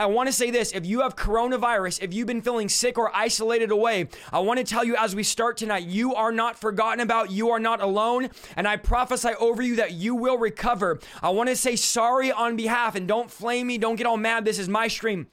I want to say this if you have coronavirus, if you've been feeling sick or isolated away, I want to tell you as we start tonight, you are not forgotten about, you are not alone, and I prophesy over you that you will recover. I want to say sorry on behalf and don't flame me, don't get all mad. This is my stream.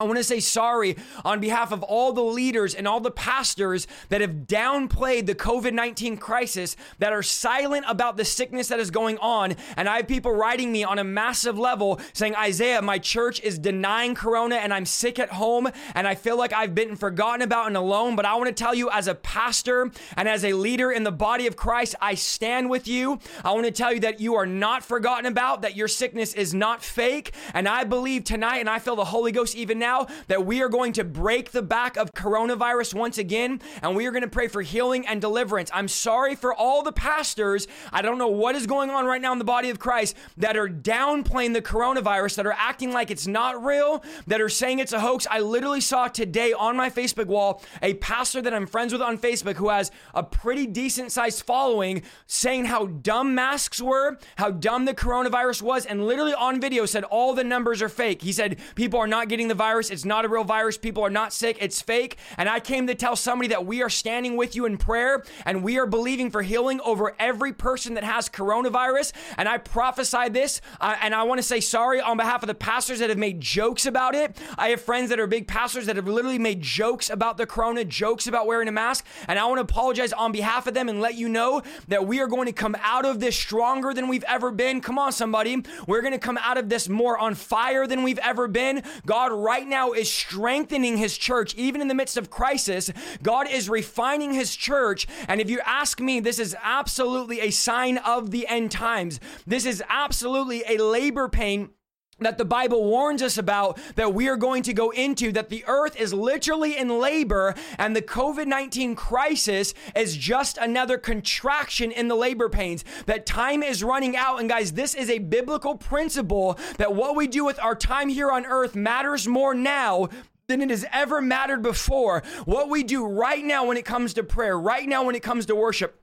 I want to say sorry on behalf of all the leaders and all the pastors that have downplayed the COVID 19 crisis, that are silent about the sickness that is going on. And I have people writing me on a massive level saying, Isaiah, my church is denying Corona and I'm sick at home and I feel like I've been forgotten about and alone. But I want to tell you, as a pastor and as a leader in the body of Christ, I stand with you. I want to tell you that you are not forgotten about, that your sickness is not fake. And I believe tonight, and I feel the Holy Ghost even now now that we are going to break the back of coronavirus once again and we are going to pray for healing and deliverance. I'm sorry for all the pastors. I don't know what is going on right now in the body of Christ that are downplaying the coronavirus, that are acting like it's not real, that are saying it's a hoax. I literally saw today on my Facebook wall a pastor that I'm friends with on Facebook who has a pretty decent sized following saying how dumb masks were, how dumb the coronavirus was, and literally on video said all the numbers are fake. He said people are not getting the virus virus. It's not a real virus. People are not sick. It's fake. And I came to tell somebody that we are standing with you in prayer and we are believing for healing over every person that has coronavirus. And I prophesy this. Uh, and I want to say sorry on behalf of the pastors that have made jokes about it. I have friends that are big pastors that have literally made jokes about the corona, jokes about wearing a mask. And I want to apologize on behalf of them and let you know that we are going to come out of this stronger than we've ever been. Come on, somebody. We're going to come out of this more on fire than we've ever been. God, right now is strengthening his church, even in the midst of crisis. God is refining his church. And if you ask me, this is absolutely a sign of the end times. This is absolutely a labor pain that the Bible warns us about that we are going to go into, that the earth is literally in labor and the COVID 19 crisis is just another contraction in the labor pains, that time is running out. And guys, this is a biblical principle that what we do with our time here on earth matters more now than it has ever mattered before. What we do right now when it comes to prayer, right now when it comes to worship,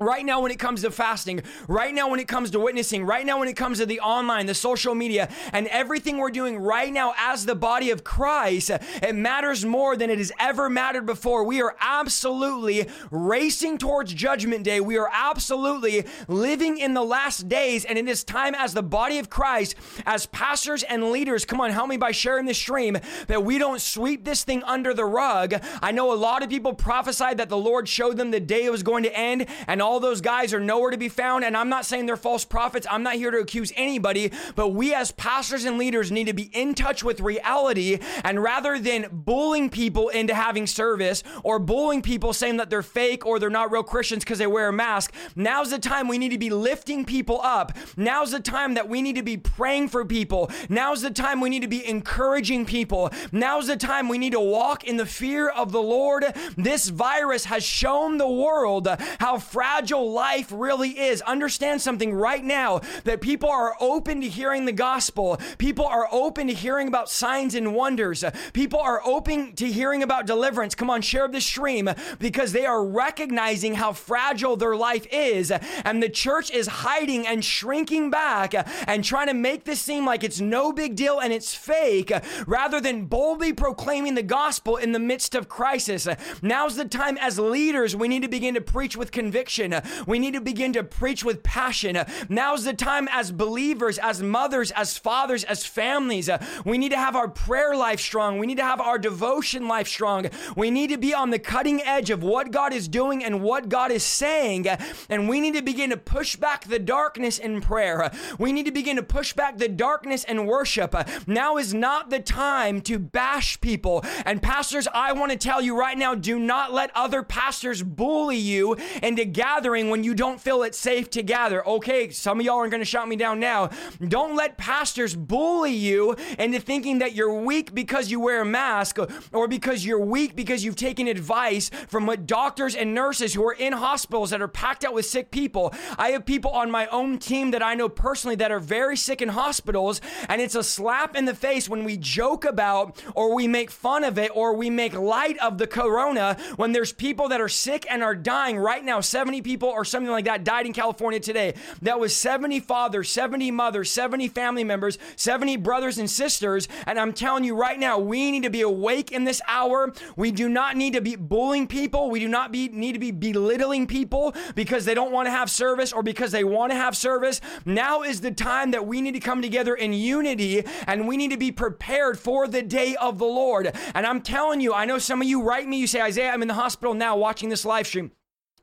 Right now, when it comes to fasting, right now, when it comes to witnessing, right now, when it comes to the online, the social media, and everything we're doing right now as the body of Christ, it matters more than it has ever mattered before. We are absolutely racing towards Judgment Day. We are absolutely living in the last days, and it is time as the body of Christ, as pastors and leaders, come on, help me by sharing this stream, that we don't sweep this thing under the rug. I know a lot of people prophesied that the Lord showed them the day it was going to end, and all those guys are nowhere to be found. And I'm not saying they're false prophets. I'm not here to accuse anybody, but we as pastors and leaders need to be in touch with reality. And rather than bullying people into having service or bullying people saying that they're fake or they're not real Christians because they wear a mask, now's the time we need to be lifting people up. Now's the time that we need to be praying for people. Now's the time we need to be encouraging people. Now's the time we need to walk in the fear of the Lord. This virus has shown the world how fragile fragile life really is. Understand something right now that people are open to hearing the gospel. People are open to hearing about signs and wonders. People are open to hearing about deliverance. Come on, share this stream because they are recognizing how fragile their life is. And the church is hiding and shrinking back and trying to make this seem like it's no big deal and it's fake rather than boldly proclaiming the gospel in the midst of crisis. Now's the time as leaders we need to begin to preach with conviction passion. We need to begin to preach with passion. Now's the time as believers, as mothers, as fathers, as families. We need to have our prayer life strong. We need to have our devotion life strong. We need to be on the cutting edge of what God is doing and what God is saying. And we need to begin to push back the darkness in prayer. We need to begin to push back the darkness in worship. Now is not the time to bash people. And pastors, I want to tell you right now do not let other pastors bully you into gathering gathering when you don't feel it's safe to gather. Okay, some of y'all are going to shout me down now. Don't let pastors bully you into thinking that you're weak because you wear a mask or because you're weak because you've taken advice from what doctors and nurses who are in hospitals that are packed out with sick people. I have people on my own team that I know personally that are very sick in hospitals, and it's a slap in the face when we joke about or we make fun of it or we make light of the corona when there's people that are sick and are dying right now. 70 people or something like that died in California today. That was 70 fathers, 70 mothers, 70 family members, 70 brothers and sisters. And I'm telling you right now, we need to be awake in this hour. We do not need to be bullying people. We do not be, need to be belittling people because they don't want to have service or because they want to have service. Now is the time that we need to come together in unity and we need to be prepared for the day of the Lord. And I'm telling you, I know some of you write me, you say, Isaiah, I'm in the hospital now watching this live stream.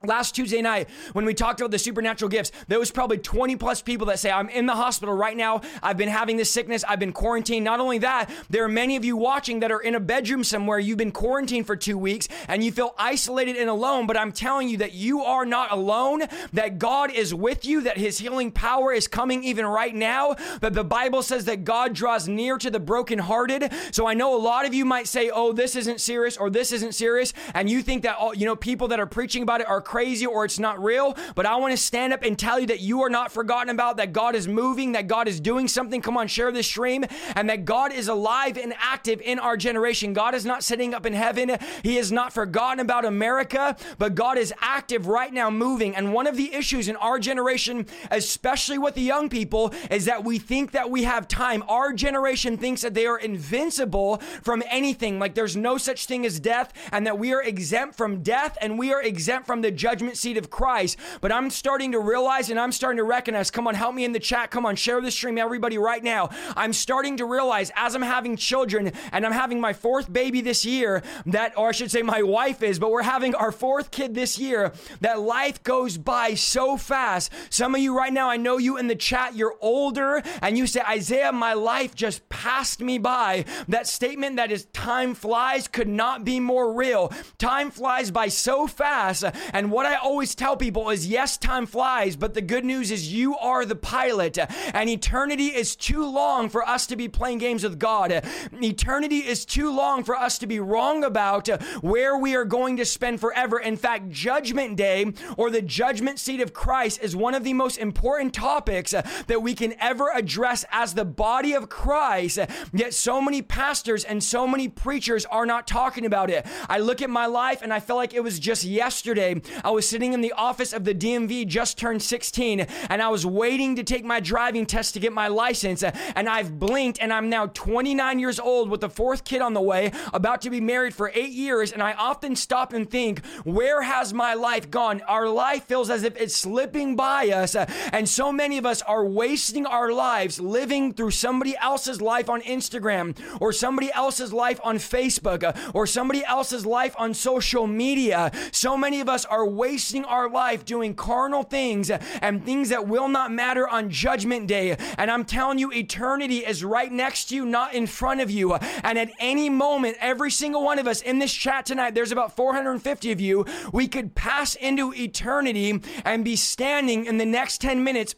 Last Tuesday night, when we talked about the supernatural gifts, there was probably 20 plus people that say, I'm in the hospital right now. I've been having this sickness. I've been quarantined. Not only that, there are many of you watching that are in a bedroom somewhere. You've been quarantined for two weeks and you feel isolated and alone. But I'm telling you that you are not alone, that God is with you, that his healing power is coming even right now. But the Bible says that God draws near to the brokenhearted. So I know a lot of you might say, oh, this isn't serious or this isn't serious. And you think that, all, you know, people that are preaching about it are crazy or it's not real, but I want to stand up and tell you that you are not forgotten about, that God is moving, that God is doing something. Come on, share this stream, and that God is alive and active in our generation. God is not sitting up in heaven. He is not forgotten about America, but God is active right now, moving. And one of the issues in our generation, especially with the young people, is that we think that we have time. Our generation thinks that they are invincible from anything, like there's no such thing as death, and that we are exempt from death and we are exempt from the judgment seat of Christ. But I'm starting to realize and I'm starting to recognize, come on, help me in the chat. Come on, share the stream, everybody, right now. I'm starting to realize as I'm having children and I'm having my fourth baby this year, that, or I should say, my wife is, but we're having our fourth kid this year, that life goes by so fast. Some of you right now, I know you in the chat, you're older and you say, Isaiah, my life just passed me by. That statement that is time flies could not be more real. Time flies by so fast. And what I always tell people is yes, time flies, but the good news is you are the pilot, and eternity is too long for us to be playing games with God. Eternity is too long for us to be wrong about where we are going to spend forever. In fact, Judgment Day or the judgment seat of Christ is one of the most important topics that we can ever address as the body of Christ. Yet, so many pastors and so many preachers are not talking about it. I look at my life and I feel like it was just yesterday. I was sitting in the office of the DMV, just turned 16, and I was waiting to take my driving test to get my license. And I've blinked, and I'm now 29 years old with a fourth kid on the way, about to be married for eight years. And I often stop and think, where has my life gone? Our life feels as if it's slipping by us. And so many of us are wasting our lives living through somebody else's life on Instagram or somebody else's life on Facebook or somebody else's life on social media. So many of us are wasting our life doing carnal things and things that will not matter on judgment day. And I'm telling you, eternity is right next to you, not in front of you. And at any moment, every single one of us in this chat tonight, there's about 450 of you, we could pass into eternity and be standing in the next 10 minutes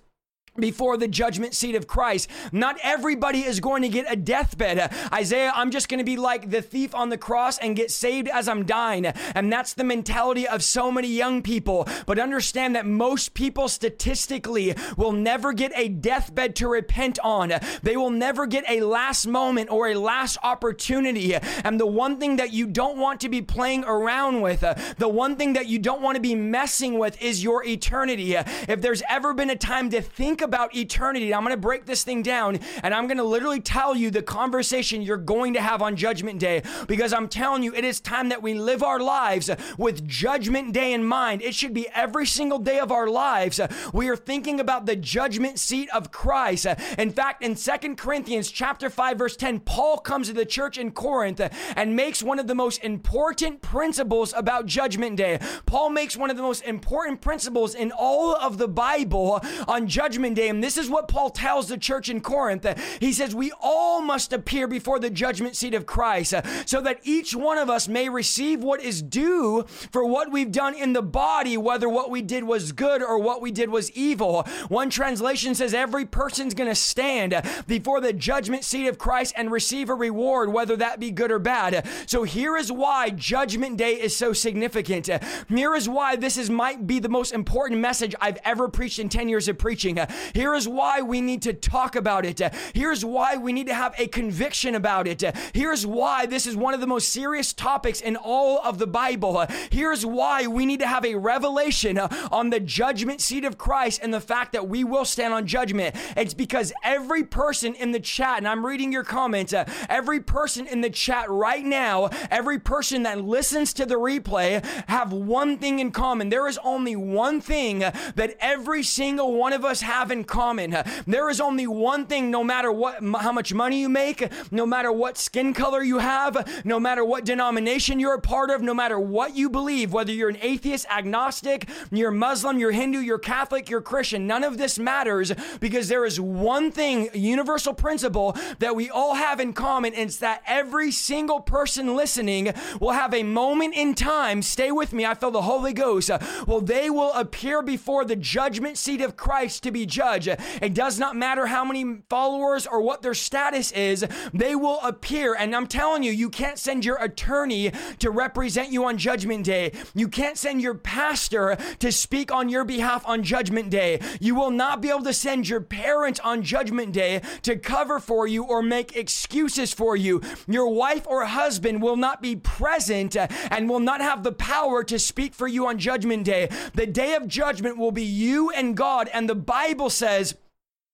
before the judgment seat of Christ. Not everybody is going to get a deathbed. Isaiah, I'm just going to be like the thief on the cross and get saved as I'm dying. And that's the mentality of so many young people. But understand that most people statistically will never get a deathbed to repent on. They will never get a last moment or a last opportunity. And the one thing that you don't want to be playing around with, the one thing that you don't want to be messing with is your eternity. If there's ever been a time to think about eternity. I'm going to break this thing down and I'm going to literally tell you the conversation you're going to have on Judgment Day because I'm telling you, it is time that we live our lives with Judgment Day in mind. It should be every single day of our lives. We are thinking about the judgment seat of Christ. In fact, in Second Corinthians chapter 5 verse 10, Paul comes to the church in Corinth and makes one of the most important principles about Judgment Day. Paul makes one of the most important principles in all of the Bible on Judgment And this is what Paul tells the church in Corinth. He says, We all must appear before the judgment seat of Christ uh, so that each one of us may receive what is due for what we've done in the body, whether what we did was good or what we did was evil. One translation says, Every person's going to stand uh, before the judgment seat of Christ and receive a reward, whether that be good or bad. So here is why Judgment Day is so significant. Here is why this is might be the most important message I've ever preached in 10 years of preaching. Here is why we need to talk about it. Here's why we need to have a conviction about it. Here's why this is one of the most serious topics in all of the Bible. Here's why we need to have a revelation on the judgment seat of Christ and the fact that we will stand on judgment. It's because every person in the chat, and I'm reading your comments, every person in the chat right now, every person that listens to the replay have one thing in common. There is only one thing that every single one of us have in common. There is only one thing, no matter what, how much money you make, no matter what skin color you have, no matter what denomination you're a part of, no matter what you believe, whether you're an atheist, agnostic, you're Muslim, you're Hindu, you're Catholic, you're Christian, none of this matters because there is one thing, universal principle that we all have in common, and it's that every single person listening will have a moment in time. Stay with me, I feel the Holy Ghost. Well, they will appear before the judgment seat of Christ to be judged. It does not matter how many followers or what their status is, they will appear. And I'm telling you, you can't send your attorney to represent you on Judgment Day. You can't send your pastor to speak on your behalf on Judgment Day. You will not be able to send your parents on Judgment Day to cover for you or make excuses for you. Your wife or husband will not be present and will not have the power to speak for you on Judgment Day. The day of judgment will be you and God. And the Bible says,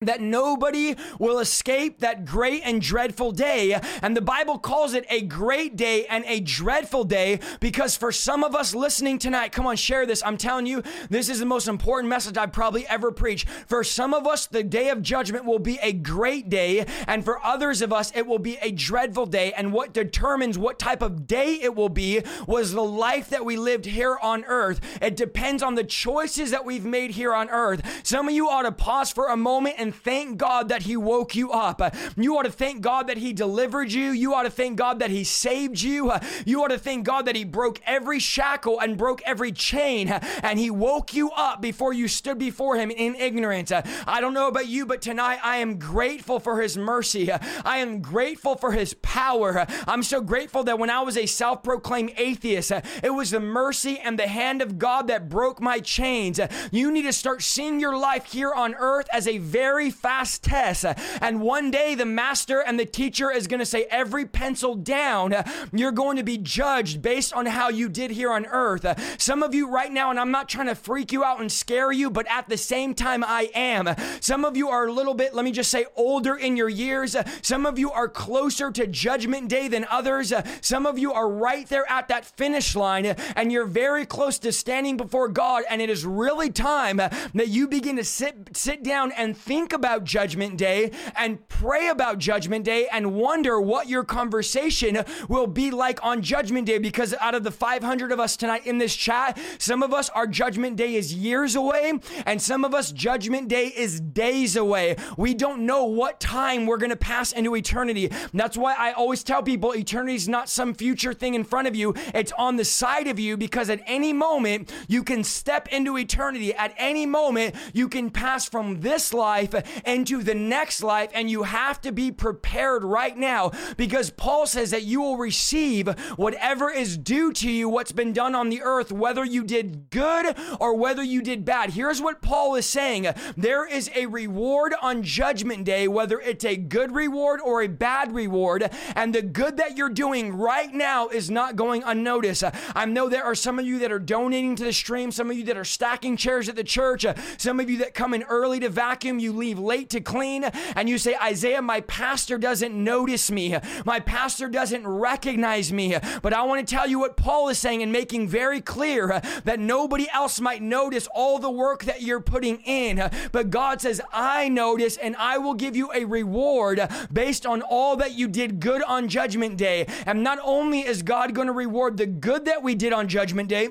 that nobody will escape that great and dreadful day. And the Bible calls it a great day and a dreadful day because for some of us listening tonight, come on, share this. I'm telling you, this is the most important message I've probably ever preached. For some of us, the day of judgment will be a great day. And for others of us, it will be a dreadful day. And what determines what type of day it will be was the life that we lived here on earth. It depends on the choices that we've made here on earth. Some of you ought to pause for a moment and thank God that He woke you up. You ought to thank God that He delivered you. You ought to thank God that He saved you. You ought to thank God that He broke every shackle and broke every chain and He woke you up before you stood before Him in ignorance. I don't know about you, but tonight I am grateful for His mercy. I am grateful for His power. I'm so grateful that when I was a self proclaimed atheist, it was the mercy and the hand of God that broke my chains. You need to start seeing your life here on earth as a very very fast test. And one day the master and the teacher is going to say, every pencil down, you're going to be judged based on how you did here on earth. Some of you right now, and I'm not trying to freak you out and scare you, but at the same time, I am. Some of you are a little bit, let me just say, older in your years. Some of you are closer to judgment day than others. Some of you are right there at that finish line, and you're very close to standing before God. And it is really time that you begin to sit, sit down and think about Judgment Day and pray about Judgment Day and wonder what your conversation will be like on Judgment Day. Because out of the 500 of us tonight in this chat, some of us, our Judgment Day is years away, and some of us, Judgment Day is days away. We don't know what time we're going to pass into eternity. that's why I always tell people eternity is not some future thing in front of you, it's on the side of you because at any moment you can step into eternity. At any moment, you can pass from this life into the next life, and you have to be prepared right now because Paul says that you will receive whatever is due to you, what's been done on the earth, whether you did good or whether you did bad. Here's what Paul is saying there is a reward on Judgment Day, whether it's a good reward or a bad reward, and the good that you're doing right now is not going unnoticed. I know there are some of you that are donating to the stream, some of you that are stacking chairs at the church, some of you that come in early to vacuum, you leave late to clean, and you say, Isaiah, my pastor doesn't notice me. My pastor doesn't recognize me. But I want to tell you what Paul is saying and making very clear that nobody else might notice all the work that you're putting in. But God says, I notice, and I will give you a reward based on all that you did good on Judgment Day. And not only is God going to reward the good that we did on Judgment Day,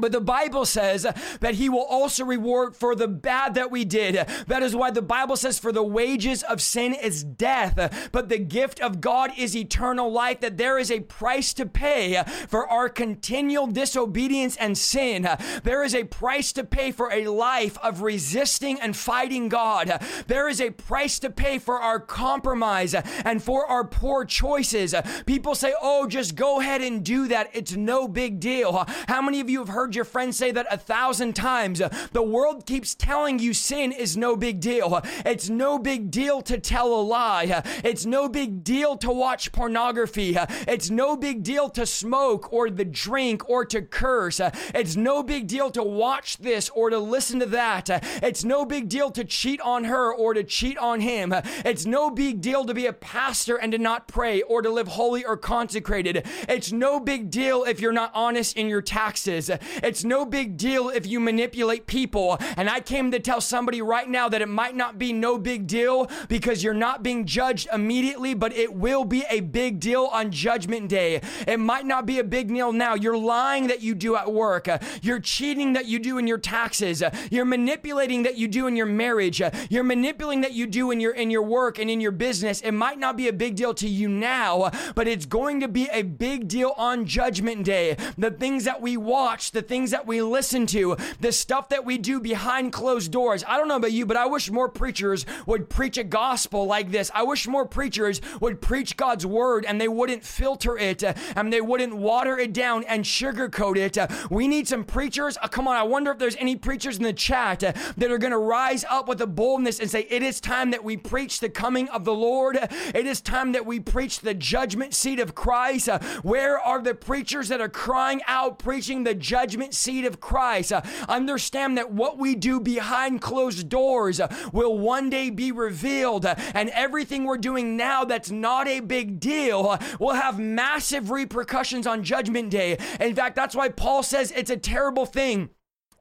But the Bible says that he will also reward for the bad that we did. That is why the Bible says, For the wages of sin is death, but the gift of God is eternal life, that there is a price to pay for our continual disobedience and sin. There is a price to pay for a life of resisting and fighting God. There is a price to pay for our compromise and for our poor choices. People say, Oh, just go ahead and do that. It's no big deal. How many of you have heard? Heard your friends say that a thousand times. Uh, the world keeps telling you sin is no big deal. Uh, it's no big deal to tell a lie. Uh, it's no big deal to watch pornography. It's no big deal to smoke or the drink or to curse. It's no big deal to watch this or to listen to that. It's no big deal to cheat on her or to cheat on him. It's no big deal to be a pastor and to not pray or to live holy or consecrated. It's no big deal if you're not honest in your taxes. It's no big deal if you manipulate people. And I came to tell somebody right now that it might not be no big deal because you're not being judged immediately, but it will be a big deal on judgment day. It might not be a big deal now. You're lying that you do at work. You're cheating that you do in your taxes. You're manipulating that you do in your marriage. You're manipulating that you do in your in your work and in your business. It might not be a big deal to you now, but it's going to be a big deal on judgment day. The things that we watch, the things that we listen to, the stuff that we do behind closed doors. I don't know about you, but I wish more preachers would preach a gospel like this. I wish more preachers would preach God's word and they wouldn't filter it uh, and they wouldn't water it down and sugarcoat it. Uh, we need some preachers. Uh, come on, I wonder if there's any preachers in the chat that are going to rise up with a boldness and say, It is time that we preach the coming of the Lord. It is time that we preach the judgment seat of Christ. Where are the preachers that are crying out, preaching the judgment? Judgment seat of Christ. Uh, understand that what we do behind closed doors uh, will one day be revealed, uh, and everything we're doing now that's not a big deal uh, will have massive repercussions on Judgment Day. In fact, that's why Paul says it's a terrible thing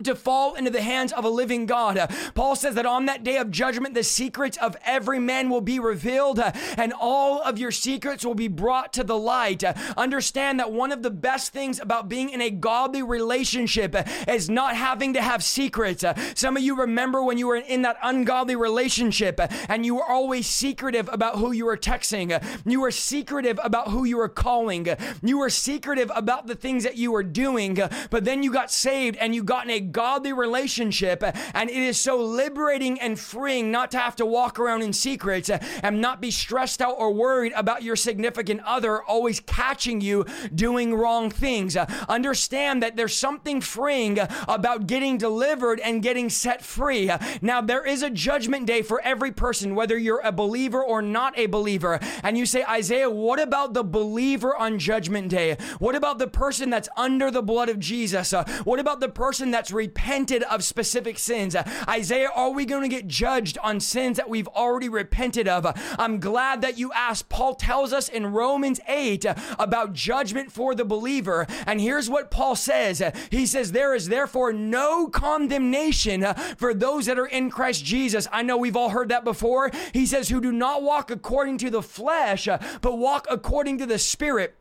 to fall into the hands of a living God. Uh, Paul says that on that day of judgment, the secrets of every man will be revealed uh, and all of your secrets will be brought to the light. Uh, understand that one of the best things about being in a godly relationship is not having to have secrets. Some of you remember when you were in that ungodly relationship and you were always secretive about who you were texting. You were secretive about who you were calling. You were secretive about the things that you were doing. But then you got saved and you got in a godly relationship. And it is so liberating and freeing not to have to walk around in secrets and not be stressed out or worried about your significant other always catching you doing wrong things. Understand that there's something freeing about getting delivered and getting set free. Now, there is a judgment day for every person, whether you're a believer or not a believer. And you say, Isaiah, what about the believer on judgment day? What about the person that's under the blood of Jesus? What about the person that's repented of specific sins. Isaiah, are we going to get judged on sins that we've already repented of? I'm glad that you asked. Paul tells us in Romans 8 about judgment for the believer. And here's what Paul says He says, There is therefore no condemnation for those that are in Christ Jesus. I know we've all heard that before. He says, Who do not walk according to the flesh, but walk according to the Spirit.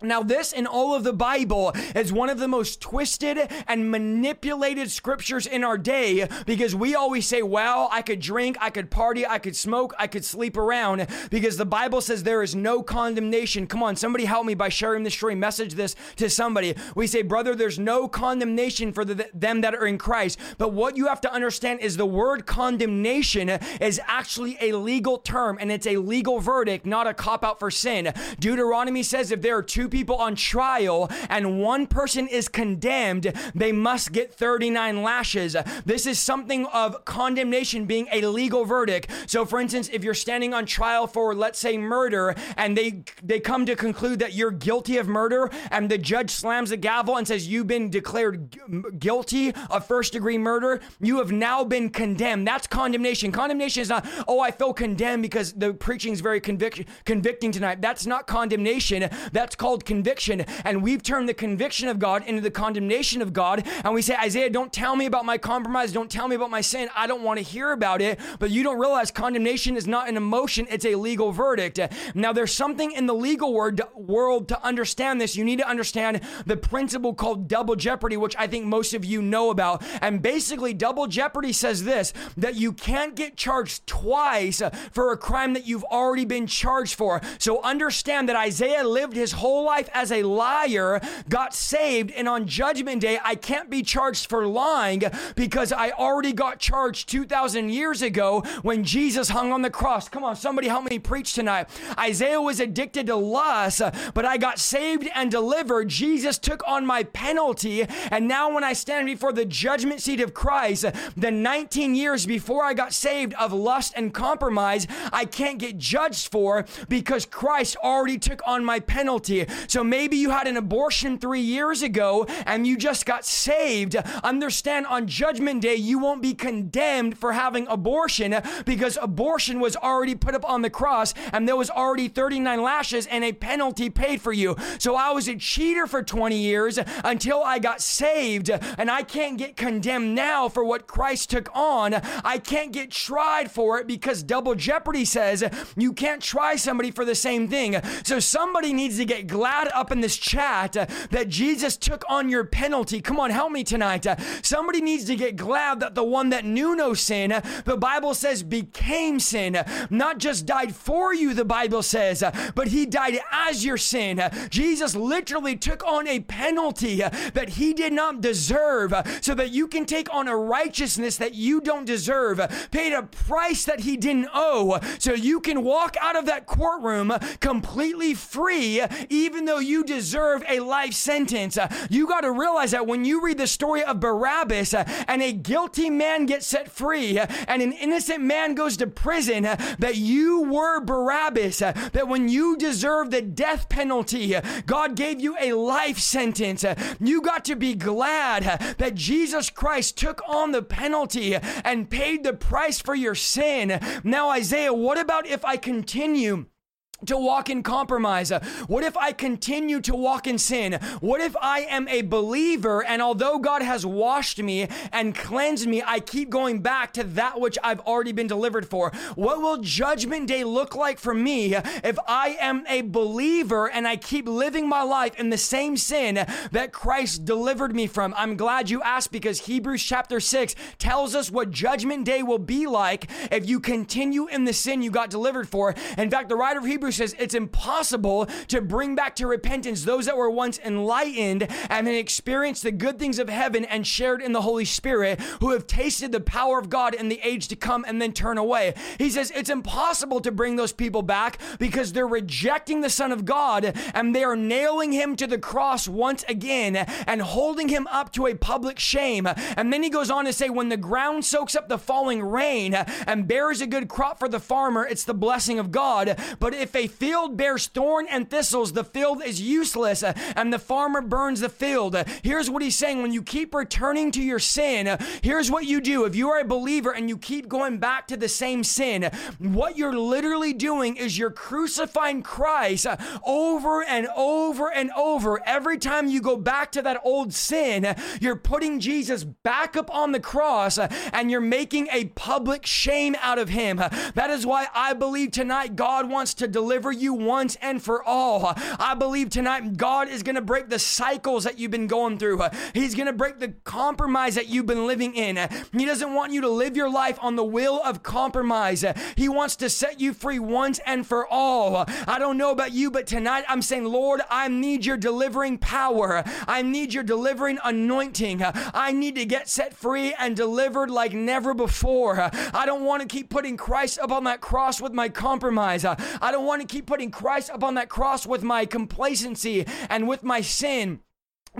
Now, this in all of the Bible is one of the most twisted and manipulated scriptures in our day because we always say, well, I could drink, I could party, I could smoke, I could sleep around because the Bible says there is no condemnation. Come on, somebody help me by sharing this story, message this to somebody. We say, brother, there's no condemnation for the, them that are in Christ. But what you have to understand is the word condemnation is actually a legal term and it's a legal verdict, not a cop out for sin. Deuteronomy says if there are two people on trial and one person is condemned, they must get 39 lashes. This is something of condemnation being a legal verdict. So for instance, if you're standing on trial for let's say murder and they they come to conclude that you're guilty of murder and the judge slams the gavel and says you've been declared guilty of first degree murder, you have now been condemned. That's condemnation. Condemnation is not, oh, I feel condemned because the preaching is very convic- convicting tonight. That's not condemnation. That's called conviction. And we've turned the conviction of God into the condemnation of God. And we say, Isaiah, don't tell me about my compromise. Don't tell me about my sin. I don't want to hear about it. But you don't realize condemnation is not an emotion, it's a legal verdict. Now, there's something in the legal word, world to understand this. You need to understand the principle called double jeopardy, which I think most of you know about. And basically, double jeopardy says this that you can't get charged twice for a crime that you've already been charged for. So understand that Isaiah lived his whole life as a liar, got saved, and on judgment day, I can't be charged for lying because I already got charged 2,000 years ago when Jesus hung on the cross. Come on, somebody help me preach tonight. Isaiah was addicted to lust, but I got saved and delivered. Jesus took on my penalty, and now when I stand before the judgment seat of Christ, the 19 years before I got saved of lust and compromise, I can't get judged for because Christ already took on my penalty. So maybe you had an abortion three years ago and you just got saved. Understand on judgment day, you won't be condemned for having abortion because abortion was already put up on the cross and there was already 39 lashes and a penalty paid for you. So I was a cheater for 20 years until I got saved and I can't get condemned now for what Christ took on. I can't get tried for it because double jeopardy says you can't try somebody for the same thing. So somebody needs to get glad up in this chat uh, that Jesus took on your penalty. Come on, help me tonight. Uh, somebody needs to get glad that the one that knew no sin, uh, the Bible says became sin, not just died for you, the Bible says, but he died as your sin. Jesus literally took on a penalty that he did not deserve so that you can take on a righteousness that you don't deserve, paid a price that he didn't owe, so you can walk out of that courtroom completely free, even though you deserve a life sentence. Uh, you got to realize that when you read the story of Barabbas uh, and a guilty man gets set free uh, and an innocent man goes to prison, that you were Barabbas, that when you deserve the death penalty, God gave you a life sentence. You got to be glad that Jesus Christ took on the penalty and paid the price for your sin. Now, Isaiah, what about if I continue? To walk in compromise? What if I continue to walk in sin? What if I am a believer and although God has washed me and cleansed me, I keep going back to that which I've already been delivered for? What will judgment day look like for me if I am a believer and I keep living my life in the same sin that Christ delivered me from? I'm glad you asked because Hebrews chapter 6 tells us what judgment day will be like if you continue in the sin you got delivered for. In fact, the writer of Hebrews Hebrews says it's impossible to bring back to repentance those that were once enlightened and then experienced the good things of heaven and shared in the Holy Spirit, who have tasted the power of God in the age to come and then turn away. He says it's impossible to bring those people back because they're rejecting the Son of God and they are nailing him to the cross once again and holding him up to a public shame. And then he goes on to say, when the ground soaks up the falling rain and bears a good crop for the farmer, it's the blessing of God. But if a field bears thorn and thistles, the field is useless uh, and the farmer burns the field. Here's what he's saying when you keep returning to your sin, here's what you do. If you are a believer and you keep going back to the same sin, what you're literally doing is you're crucifying Christ uh, over and over and over. Every time you go back to that old sin, you're putting Jesus back up on the cross uh, and you're making a public shame out of him. That is why I believe tonight God wants to deliver deliver you once and for all. I believe tonight God is going to break the cycles that you've been going through. He's going to break the compromise that you've been living in. He doesn't want you to live your life on the will of compromise. He wants to set you free once and for all. I don't know about you, but tonight I'm saying, Lord, I need your delivering power. I need your delivering anointing. I need to get set free and delivered like never before. I don't want to keep putting Christ up on that cross with my compromise. I don't want to keep putting Christ up on that cross with my complacency and with my sin.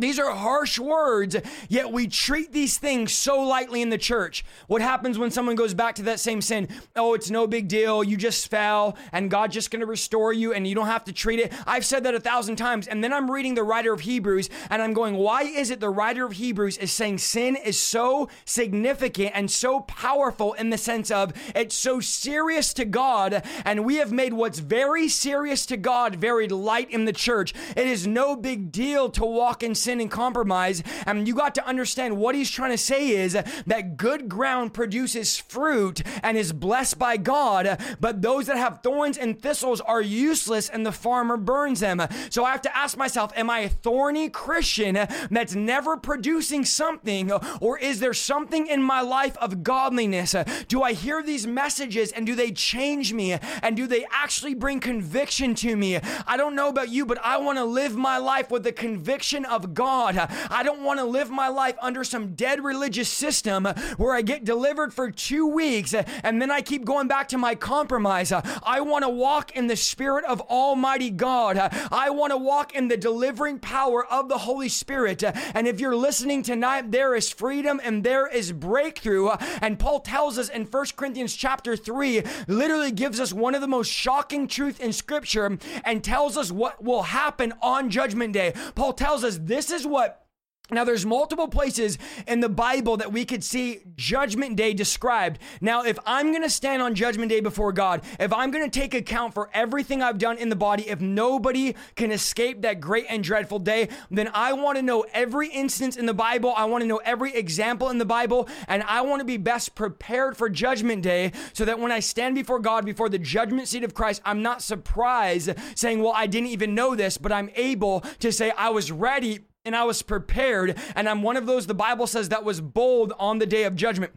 These are harsh words, yet we treat these things so lightly in the church. What happens when someone goes back to that same sin? Oh, it's no big deal. You just fell and God's just going to restore you and you don't have to treat it. I've said that a thousand times. And then I'm reading the writer of Hebrews and I'm going, why is it the writer of Hebrews is saying sin is so significant and so powerful in the sense of it's so serious to God and we have made what's very serious to God very light in the church. It is no big deal to walk in sin sin and compromise. And you got to understand what he's trying to say is that good ground produces fruit and is blessed by God, but those that have thorns and thistles are useless and the farmer burns them. So I have to ask myself, am I a thorny Christian that's never producing something, or is there something in my life of godliness? Do I hear these messages and do they change me? And do they actually bring conviction to me? I don't know about you, but I want to live my life with the conviction of God. I don't want to live my life under some dead religious system where I get delivered for two weeks and then I keep going back to my compromise. I want to walk in the Spirit of Almighty God. I want to walk in the delivering power of the Holy Spirit. And if you're listening tonight, there is freedom and there is breakthrough. And Paul tells us in 1 Corinthians chapter 3, literally gives us one of the most shocking truth in Scripture and tells us what will happen on Judgment Day. Paul tells us this this is what now, there's multiple places in the Bible that we could see Judgment Day described. Now, if I'm going to stand on Judgment Day before God, if I'm going to take account for everything I've done in the body, if nobody can escape that great and dreadful day, then I want to know every instance in the Bible. I want to know every example in the Bible, and I want to be best prepared for Judgment Day so that when I stand before God, before the judgment seat of Christ, I'm not surprised saying, Well, I didn't even know this, but I'm able to say, I was ready and I was prepared. And I'm one of those, the Bible says, that was bold on the day of judgment.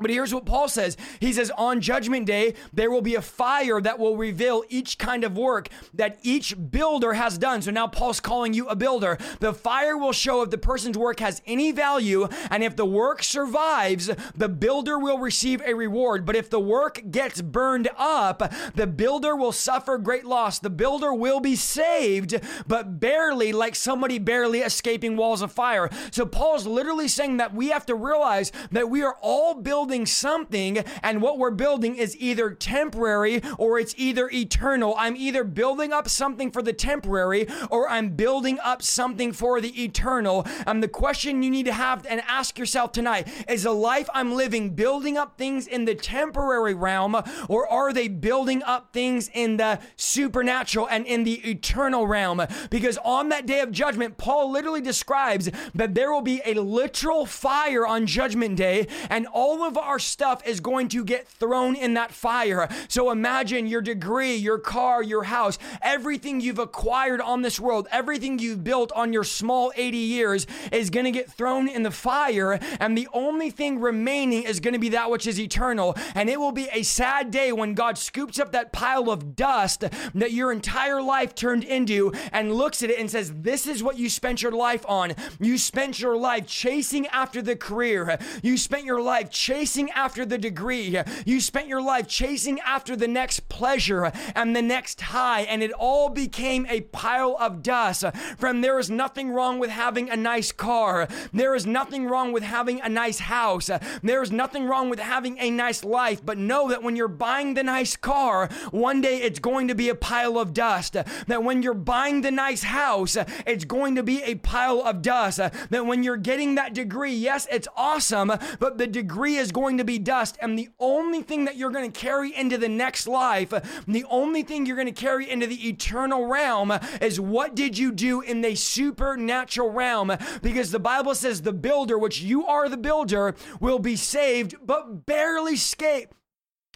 But here's what Paul says. He says, On judgment day, there will be a fire that will reveal each kind of work that each builder has done. So now Paul's calling you a builder. The fire will show if the person's work has any value, and if the work survives, the builder will receive a reward. But if the work gets burned up, the builder will suffer great loss. The builder will be saved, but barely, like somebody barely escaping walls of fire. So Paul's literally saying that we have to realize that we are all building building something, and what we're building is either temporary or it's either eternal. I'm either building up something for the temporary or I'm building up something for the eternal. And the question you need to have and ask yourself tonight is the life I'm living building up things in the temporary realm or are they building up things in the supernatural and in the eternal realm? Because on that day of judgment, Paul literally describes that there will be a literal fire on judgment day and all of of our stuff is going to get thrown in that fire. So imagine your degree, your car, your house, everything you've acquired on this world, everything you've built on your small 80 years is going to get thrown in the fire. And the only thing remaining is going to be that which is eternal. And it will be a sad day when God scoops up that pile of dust that your entire life turned into and looks at it and says, This is what you spent your life on. You spent your life chasing after the career. You spent your life chasing chasing after the degree. You spent your life chasing after the next pleasure and the next high, and it all became a pile of dust. From there is nothing wrong with having a nice car. There is nothing wrong with having a nice house. There is nothing wrong with having a nice life. But know that when you're buying the nice car, one day it's going to be a pile of dust. That when you're buying the nice house, it's going to be a pile of dust. That when you're getting that degree, yes, it's awesome, but the degree is going to be dust. And the only thing that you're going to carry into the next life, the only thing you're going to carry into the eternal realm is what did you do in the supernatural realm? Because the Bible says the builder, which you are the builder, will be saved, but barely escape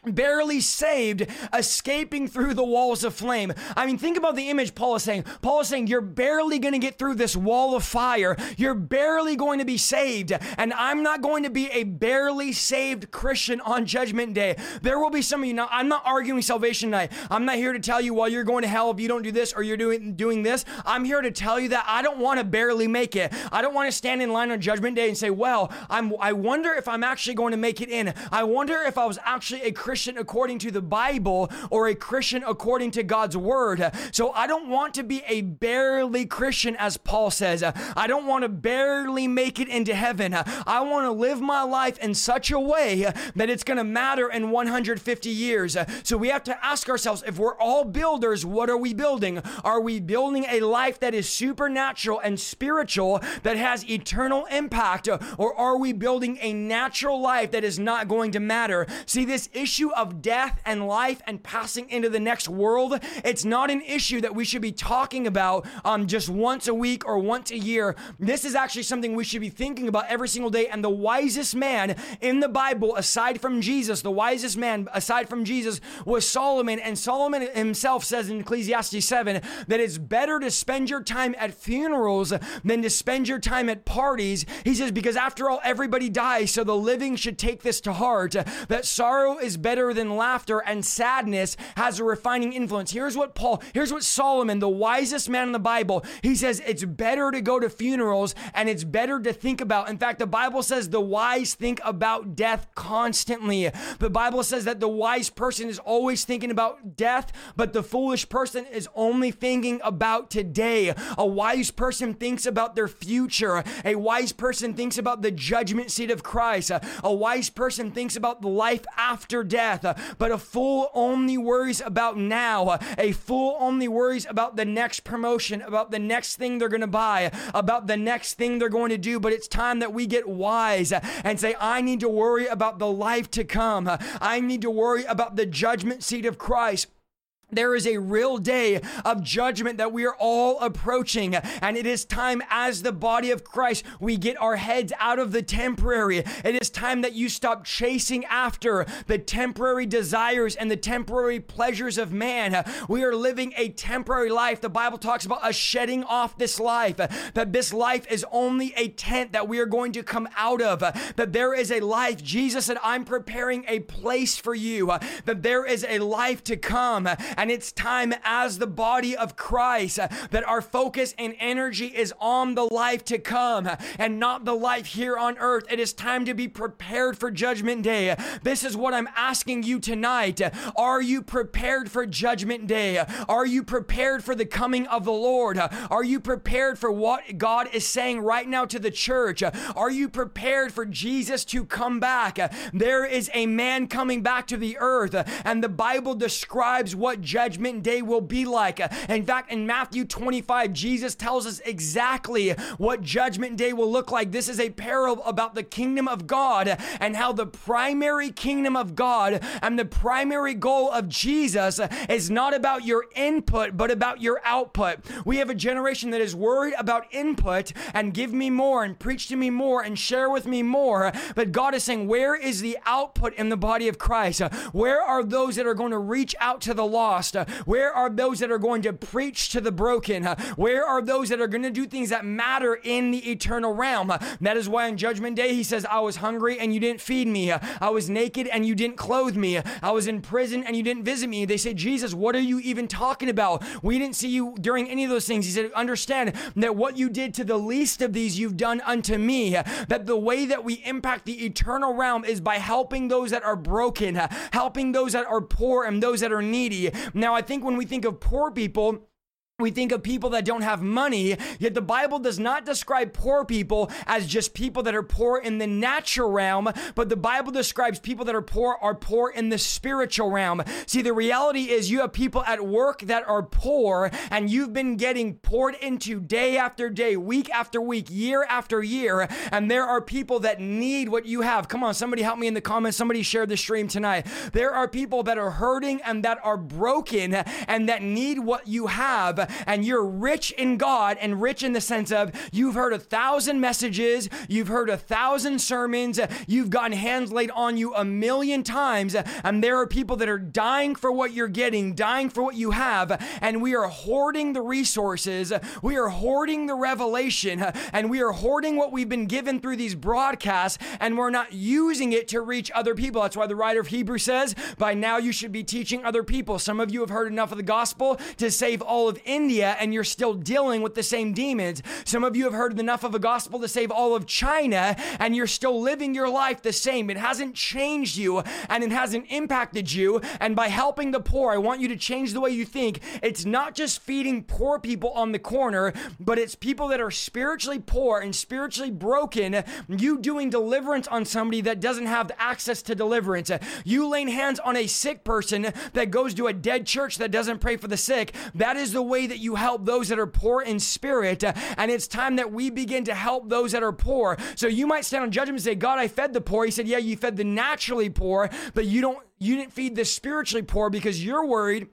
barely saved, escaping through the walls of flame. I mean, think about the image Paul is saying. Paul is saying, You're barely going to get through this wall of fire. You're barely going to be saved. And I'm not going to be a barely saved Christian on Judgment Day. There will be some of you. Now, I'm not arguing salvation tonight. I'm not here to tell you, well, you're going to hell if you don't do this or you're doing, doing this. I'm here to tell you that I don't want to barely make it. I don't want to stand in line on Judgment Day and say, Well, I'm, I wonder if I'm actually going to make it in. I wonder if I was actually a Christian Christian according to the Bible or a Christian according to God's word. So I don't want to be a barely Christian, as Paul says. I don't want to barely make it into heaven. I want to live my life in such a way that it's going to matter in 150 years. So we have to ask ourselves if we're all builders, what are we building? Are we building a life that is supernatural and spiritual that has eternal impact? Or are we building a natural life that is not going to matter? See, this issue of death and life and passing into the next world, it's not an issue that we should be talking about um, just once a week or once a year. This is actually something we should be thinking about every single day. And the wisest man in the Bible, aside from Jesus, the wisest man aside from Jesus was Solomon. And Solomon himself says in Ecclesiastes 7 that it's better to spend your time at funerals than to spend your time at parties. He says, because after all, everybody dies. So the living should take this to heart that sorrow is better than laughter and sadness has a refining influence. Here's what Paul, here's what Solomon, the wisest man in the Bible, he says it's better to go to funerals and it's better to think about. In fact, the Bible says the wise think about death constantly. The Bible says that the wise person is always thinking about death, but the foolish person is only thinking about today. A wise person thinks about their future. A wise person thinks about the judgment seat of Christ. A wise person thinks about the life after death, but a fool only worries about now. A fool only worries about the next promotion, about the next thing they're going to buy, about the next thing they're going to do. But it's time that we get wise and say, I need to worry about the life to come. I need to worry about the judgment seat of Christ. There is a real day of judgment that we are all approaching, and it is time as the body of Christ we get our heads out of the temporary. It is time that you stop chasing after the temporary desires and the temporary pleasures of man. We are living a temporary life. The Bible talks about us shedding off this life, that this life is only a tent that we are going to come out of, that there is a life. Jesus said, I'm preparing a place for you, that there is a life to come and it's time as the body of Christ uh, that our focus and energy is on the life to come uh, and not the life here on earth. It is time to be prepared for Judgment Day. This is what I'm asking you tonight. Are you prepared for Judgment Day? Are you prepared for the coming of the Lord? Are you prepared for what God is saying right now to the church? Are you prepared for Jesus to come back? There is a man coming back to the earth, and the Bible describes what judgment day will be like. In fact, in Matthew 25, Jesus tells us exactly what judgment day will look like. This is a parable about the kingdom of God and how the primary kingdom of God and the primary goal of Jesus is not about your input, but about your output. We have a generation that is worried about input and give me more and preach to me more and share with me more. But God is saying, where is the output in the body of Christ? Where are those that are going to reach out to the lost? Lost? Uh, where are those that are going to preach to the broken? Uh, where are those that are going to do things that matter in the eternal realm? Uh, that is why on Judgment Day, he says, I was hungry and you didn't feed me. I was naked and you didn't clothe me. I was in prison and you didn't visit me. They say, Jesus, what are you even talking about? We didn't see you during any of those things. He said, Understand that what you did to the least of these, you've done unto me. That the way that we impact the eternal realm is by helping those that are broken, helping those that are poor and those that are needy. Now, I think when we think of poor people, we think of people that don't have money, yet the Bible does not describe poor people as just people that are poor in the natural realm, but the Bible describes people that are poor are poor in the spiritual realm. See, the reality is you have people at work that are poor and you've been getting poured into day after day, week after week, year after year, and there are people that need what you have. Come on, somebody help me in the comments. Somebody share the stream tonight. There are people that are hurting and that are broken and that need what you have and you're rich in God and rich in the sense of you've heard a thousand messages, you've heard a thousand sermons, you've gotten hands laid on you a million times, and there are people that are dying for what you're getting, dying for what you have, and we are hoarding the resources, we are hoarding the revelation, and we are hoarding what we've been given through these broadcasts, and we're not using it to reach other people. That's why the writer of Hebrews says, By now you should be teaching other people. Some of you have heard enough of the gospel to save all of Israel India and you're still dealing with the same demons. Some of you have heard enough of a gospel to save all of China and you're still living your life the same. It hasn't changed you and it hasn't impacted you. And by helping the poor, I want you to change the way you think. It's not just feeding poor people on the corner, but it's people that are spiritually poor and spiritually broken. You doing deliverance on somebody that doesn't have access to deliverance. You laying hands on a sick person that goes to a dead church that doesn't pray for the sick. That is the way that you help those that are poor in spirit. Uh, and it's time that we begin to help those that are poor. So you might stand on judgment and say, God, I fed the poor. He said, Yeah, you fed the naturally poor, but you don't you didn't feed the spiritually poor because you're worried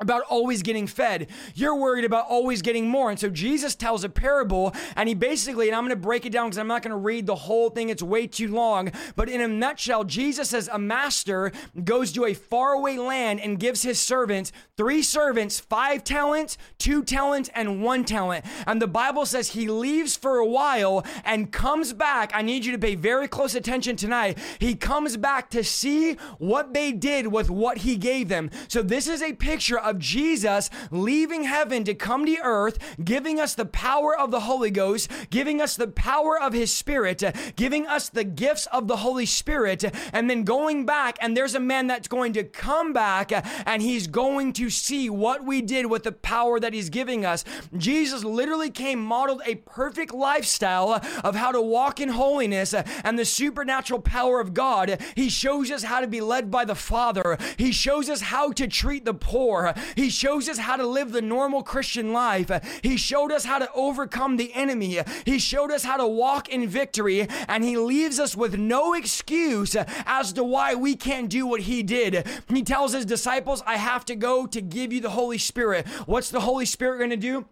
about always getting fed. You're worried about always getting more. And so Jesus tells a parable, and he basically, and I'm going to break it down because I'm not going to read the whole thing, it's way too long. But in a nutshell, Jesus says a master goes to a faraway land and gives his servants, three servants, five talents, two talents, and one talent. And the Bible says he leaves for a while and comes back. I need you to pay very close attention tonight. He comes back to see what they did with what he gave them. So this is a picture of Jesus leaving heaven to come to earth, giving us the power of the Holy Ghost, giving us the power of His Spirit, giving us the gifts of the Holy Spirit, and then going back. And there's a man that's going to come back and he's going to see what we did with the power that He's giving us. Jesus literally came, modeled a perfect lifestyle of how to walk in holiness and the supernatural power of God. He shows us how to be led by the Father, He shows us how to treat the poor. He shows us how to live the normal Christian life. He showed us how to overcome the enemy. He showed us how to walk in victory, and He leaves us with no excuse as to why we can't do what He did. He tells His disciples, I have to go to give you the Holy Spirit. What's the Holy Spirit going to do?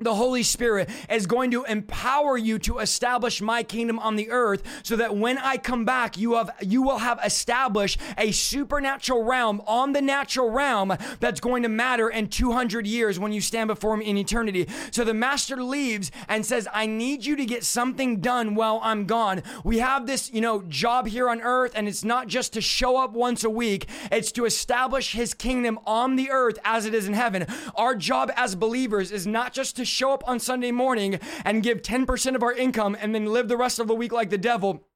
The Holy Spirit is going to empower you to establish my kingdom on the earth so that when I come back you have you will have established a supernatural realm on the natural realm that's going to matter in 200 years when you stand before him in eternity. So the master leaves and says I need you to get something done while I'm gone. We have this, you know, job here on earth and it's not just to show up once a week, it's to establish his kingdom on the earth as it is in heaven. Our job as believers is not just to show up on Sunday morning and give 10% of our income and then live the rest of the week like the devil.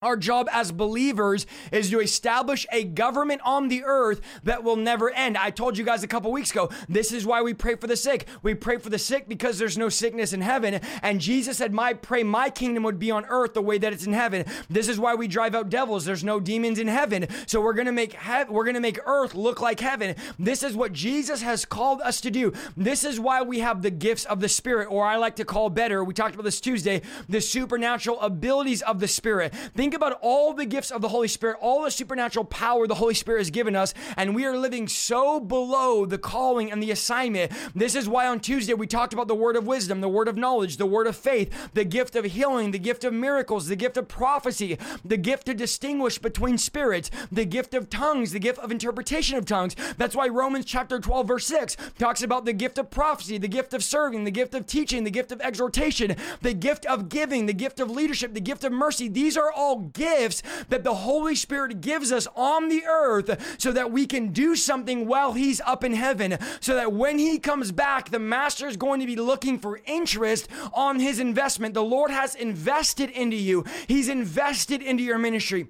Our job as believers is to establish a government on the earth that will never end. I told you guys a couple weeks ago, this is why we pray for the sick. We pray for the sick because there's no sickness in heaven. And Jesus said, My pray my kingdom would be on earth the way that it's in heaven. This is why we drive out devils. There's no demons in heaven. So we're gonna make we're gonna make earth look like heaven. This is what Jesus has called us to do. This is why we have the gifts of the Spirit, or I like to call better, we talked about this Tuesday, the supernatural abilities of the Spirit. Think Think about all the gifts of the Holy Spirit, all the supernatural power the Holy Spirit has given us, and we are living so below the calling and the assignment. This is why on Tuesday we talked about the word of wisdom, the word of knowledge, the word of faith, the gift of healing, the gift of miracles, the gift of prophecy, the gift to distinguish between spirits, the gift of tongues, the gift of interpretation of tongues. That's why Romans chapter 12, verse 6 talks about the gift of prophecy, the gift of serving, the gift of teaching, the gift of exhortation, the gift of giving, the gift of leadership, the gift of mercy. These are all gifts that the Holy Spirit gives us on the earth so that we can do something while He's up in heaven. So that when He comes back, the Master is going to be looking for interest on His investment. The Lord has invested into you, He's invested into your ministry.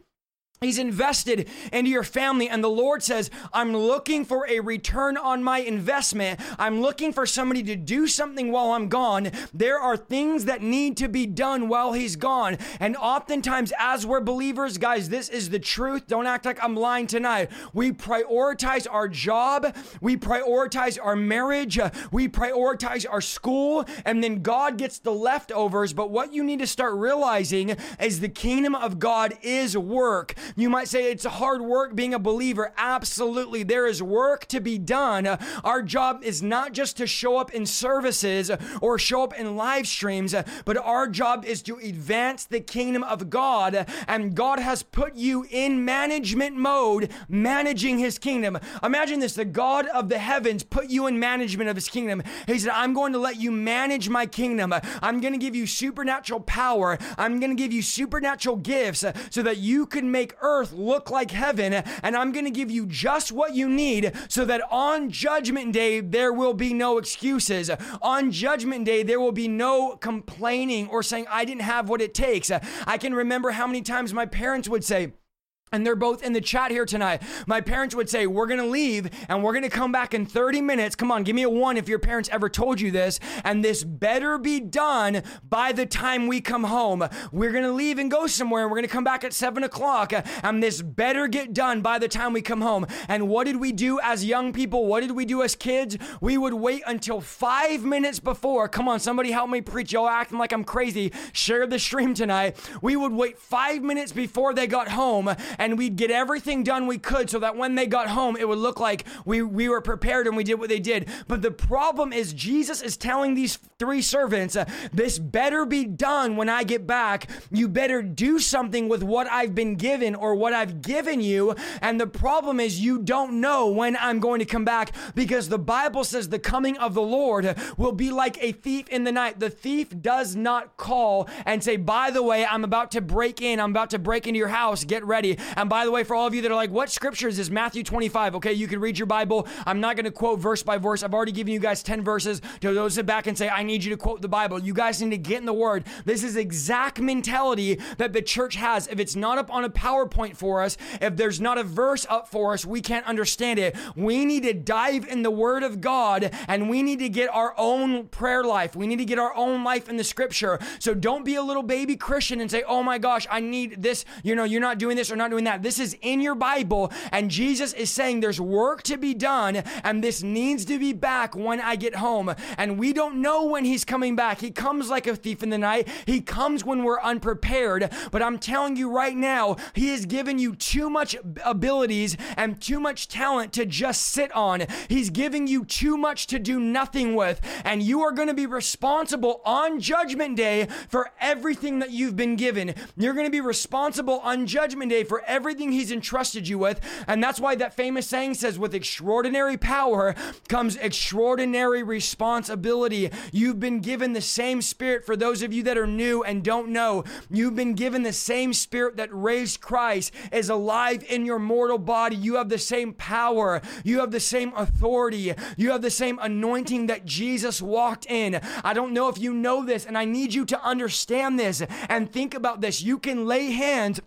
He's invested into your family, and the Lord says, I'm looking for a return on my investment. I'm looking for somebody to do something while I'm gone. There are things that need to be done while He's gone. And oftentimes, as we're believers, guys, this is the truth. Don't act like I'm lying tonight. We prioritize our job, we prioritize our marriage, we prioritize our school, and then God gets the leftovers. But what you need to start realizing is the kingdom of God is work. You might say it's hard work being a believer. Absolutely. There is work to be done. Our job is not just to show up in services or show up in live streams, but our job is to advance the kingdom of God. And God has put you in management mode, managing his kingdom. Imagine this the God of the heavens put you in management of his kingdom. He said, I'm going to let you manage my kingdom. I'm going to give you supernatural power. I'm going to give you supernatural gifts so that you can make earth look like heaven, and I'm going to give you just what you need so that on judgment day, there will be no excuses. On judgment day, there will be no complaining or saying, I didn't have what it takes. I can remember how many times my parents would say, and they're both in the chat here tonight. My parents would say, We're gonna leave and we're gonna come back in 30 minutes. Come on, give me a one if your parents ever told you this. And this better be done by the time we come home. We're gonna leave and go somewhere and we're gonna come back at seven o'clock. And this better get done by the time we come home. And what did we do as young people? What did we do as kids? We would wait until five minutes before. Come on, somebody help me preach. Y'all acting like I'm crazy. Share the stream tonight. We would wait five minutes before they got home and we'd get everything done we could so that when they got home, it would look like we, we were prepared and we did what they did. But the problem is, Jesus is telling these three servants, uh, This better be done when I get back. You better do something with what I've been given or what I've given you. And the problem is, you don't know when I'm going to come back because the Bible says the coming of the Lord will be like a thief in the night. The thief does not call and say, By the way, I'm about to break in, I'm about to break into your house, get ready. And by the way, for all of you that are like, what scripture is this? Matthew 25. Okay, you can read your Bible. I'm not going to quote verse by verse. I've already given you guys 10 verses. To those sit back and say, I need you to quote the Bible. You guys need to get in the word. This is exact mentality that the church has. If it's not up on a PowerPoint for us, if there's not a verse up for us, we can't understand it. We need to dive in the word of God and we need to get our own prayer life. We need to get our own life in the scripture. So don't be a little baby Christian and say, oh my gosh, I need this. You know, you're not doing this or not doing doing that. This is in your Bible, and Jesus is saying there's work to be done, and this needs to be back when I get home. And we don't know when He's coming back. He comes like a thief in the night, He comes when we're unprepared. But I'm telling you right now, He has given you too much abilities and too much talent to just sit on. He's giving you too much to do nothing with, and you are going to be responsible on Judgment Day for everything that you've been given. You're going to be responsible on Judgment Day for everything He's entrusted you with. And that's why that famous saying says, with extraordinary power comes extraordinary responsibility. You've been given the same spirit for those of you that are new and don't know. You've been given the same spirit that raised Christ is alive in your mortal body. You have the same power. You have the same authority. You have the same anointing that Jesus walked in. I don't know if you know this, and I need you to understand this and think about this. You can lay hands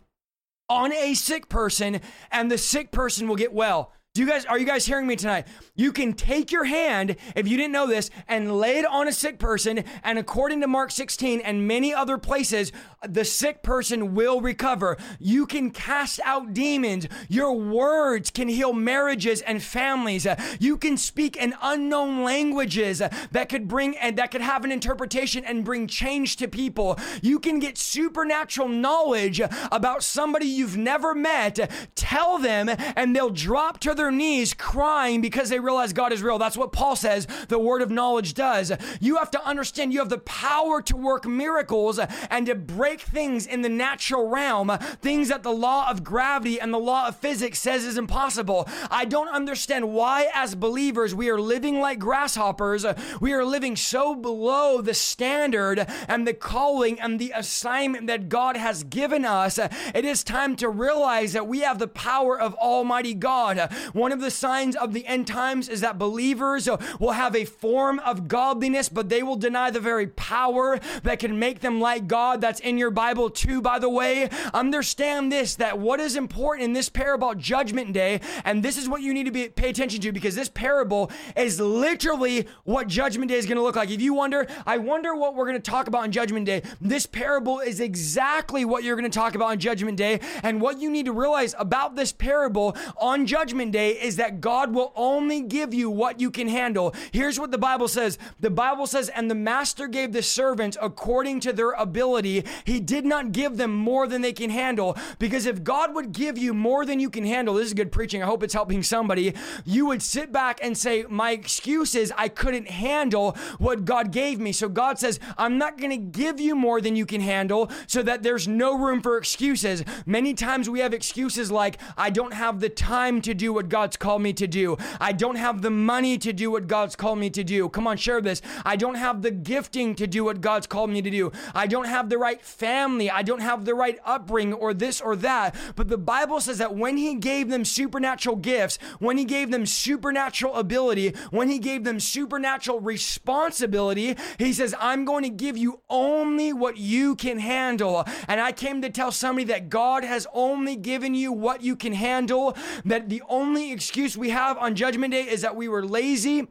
on a sick person and the sick person will get well. Do you guys are you guys hearing me tonight? You can take your hand, if you didn't know this, and lay it on a sick person, and according to Mark 16 and many other places, the sick person will recover. You can cast out demons. Your words can heal marriages and families. You can speak in unknown languages that could bring and that could have an interpretation and bring change to people. You can get supernatural knowledge about somebody you've never met, tell them, and they'll drop to their knees crying because they realize God is real. That's what Paul says the word of knowledge does. You have to understand you have the power to work miracles and to break things in the natural realm, things that the law of gravity and the law of physics says is impossible. I don't understand why, as believers, we are living like grasshoppers. We are living so below the standard and the calling and the assignment that God has given us. It is time to realize that we have the power of Almighty God. One of the signs of the end times is that believers will have a form of godliness, but they will deny the very power that can make them like God that's in your Bible too, by the way, understand this that what is important in this parable Judgment Day, and this is what you need to be, pay attention to because this parable is literally what Judgment Day is going to look like. If you wonder, I wonder what we're going to talk about on Judgment Day, this parable is exactly what you're going to talk about on Judgment Day. And what you need to realize about this parable on Judgment Day is that God will only give you what you can handle. Here's what the Bible says the Bible says, and the master gave the servants according to their ability. He did not give them more than they can handle. Because if God would give you more than you can handle, this is good preaching. I hope it's helping somebody. You would sit back and say, My excuse is I couldn't handle what God gave me. So God says, I'm not going to give you more than you can handle so that there's no room for excuses. Many times we have excuses like, I don't have the time to do what God's called me to do. I don't have the money to do what God's called me to do. Come on, share this. I don't have the gifting to do what God's called me to do. I don't have the right family. I don't have the right upbringing or this or that. But the Bible says that when He gave them supernatural gifts, when He gave them supernatural ability, when He gave them supernatural responsibility, He says, I'm going to give you only what you can handle. And I came to tell somebody that God has only given you what you can handle, that the only excuse we have on Judgment Day is that we were lazy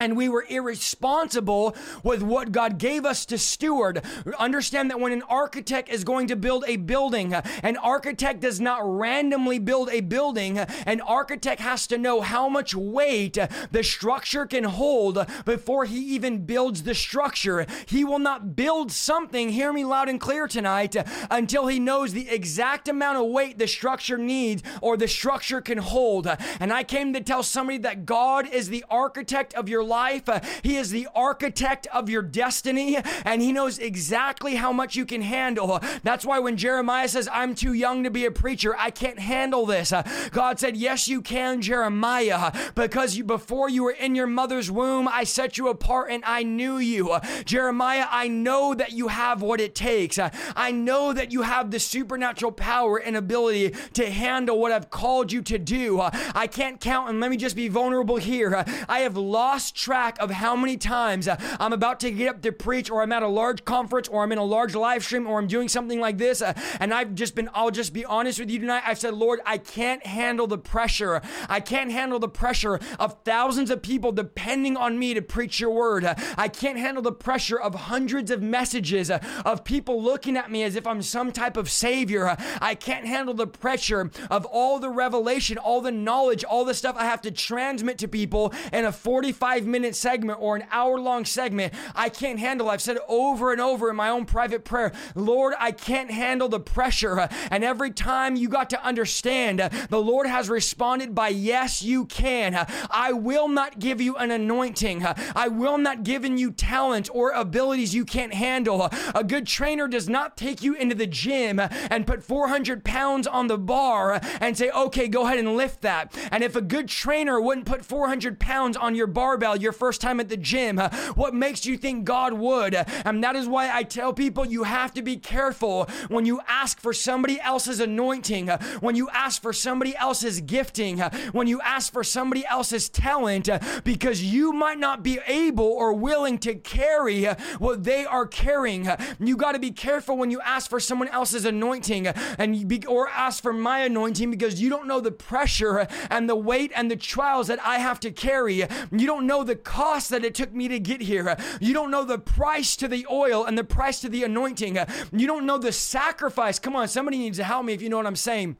and we were irresponsible with what God gave us to steward. Understand that when an architect is going to build a building, an architect does not randomly build a building. An architect has to know how much weight the structure can hold before he even builds the structure. He will not build something, hear me loud and clear tonight, until he knows the exact amount of weight the structure needs or the structure can hold. And I came to tell somebody that God is the architect of your life. Uh, he is the architect of your destiny, and He knows exactly how much you can handle. That's why when Jeremiah says, I'm too young to be a preacher, I can't handle this. God said, Yes, you can, Jeremiah, because you, before you were in your mother's womb, I set you apart and I knew you. Jeremiah, I know that you have what it takes. I know that you have the supernatural power and ability to handle what I've called you to do. I can't count, and let me just be vulnerable here. I have lost track of how many times uh, I'm about to get up to preach, or I'm at a large conference, or I'm in a large live stream, or I'm doing something like this. Uh, and I've just been, I'll just be honest with you tonight. I've said, Lord, I can't handle the pressure. I can't handle the pressure of thousands of people depending on me to preach your word. I can't handle the pressure of hundreds of messages uh, of people looking at me as if I'm some type of savior. I can't handle the pressure of all the revelation, all the knowledge, all the stuff I have to transmit to people in a 45 minute segment or an hour long segment, I can't handle. I've said over and over in my own private prayer, Lord, I can't handle the pressure. And every time you got to understand, the Lord has responded by, Yes, you can. I will not give you an anointing. I will not give you talent or abilities you can't handle. A good trainer does not take you into the gym and put 400 pounds on the bar and say, okay, go ahead and lift that. And if a good trainer wouldn't put 400 pounds on your barbell, your first time at the gym? What makes you think God would? And that is why I tell people you have to be careful when you ask for somebody else's anointing, when you ask for somebody else's gifting, when you ask for somebody else's talent, because you might not be able or willing to carry what they are carrying. You got to be careful when you ask for someone else's anointing and be, or ask for my anointing because you don't know the pressure and the weight and the trials that I have to carry. You don't know the cost that it took me to get here. You don't know the price to the oil and the price to the anointing. You don't know the sacrifice. Come on, somebody needs to help me if you know what I'm saying.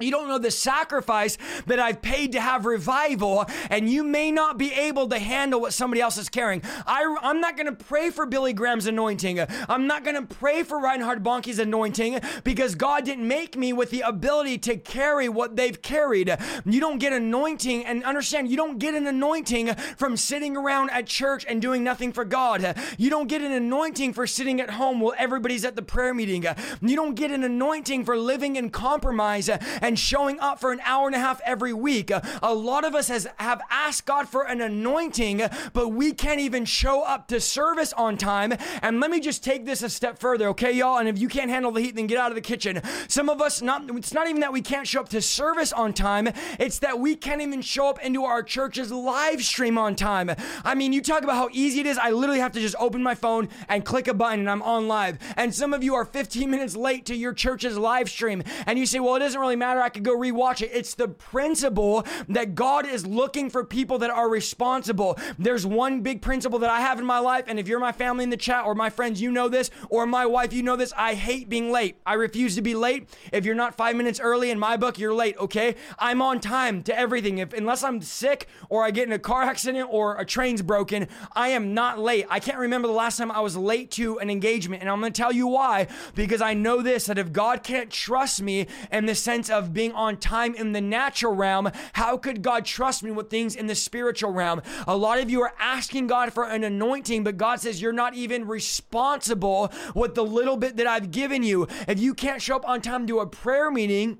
You don't know the sacrifice that I've paid to have revival, and you may not be able to handle what somebody else is carrying. I, am not going to pray for Billy Graham's anointing. I'm not going to pray for Reinhard Bonnke's anointing because God didn't make me with the ability to carry what they've carried. You don't get anointing, and understand, you don't get an anointing from sitting around at church and doing nothing for God. You don't get an anointing for sitting at home while everybody's at the prayer meeting. You don't get an anointing for living in compromise and showing up for an hour and a half every week. Uh, a lot of us has, have asked God for an anointing, but we can't even show up to service on time. And let me just take this a step further, okay, y'all? And if you can't handle the heat, then get out of the kitchen. Some of us, not it's not even that we can't show up to service on time, it's that we can't even show up into our church's live stream on time. I mean, you talk about how easy it is. I literally have to just open my phone and click a button and I'm on live. And some of you are 15 minutes late to your church's live stream. And you say, well, it doesn't really matter matter. I could go rewatch it. It's the principle that God is looking for people that are responsible. There's one big principle that I have in my life, and if you're my family in the chat or my friends, you know this, or my wife, you know this. I hate being late. I refuse to be late. If you're not five minutes early in my book, you're late, okay? I'm on time to everything. If unless I'm sick or I get in a car accident or a train's broken, I am not late. I can't remember the last time I was late to an engagement, and I'm gonna tell you why, because I know this that if God can't trust me in the sense of of being on time in the natural realm, how could God trust me with things in the spiritual realm? A lot of you are asking God for an anointing, but God says you're not even responsible with the little bit that I've given you. If you can't show up on time to a prayer meeting,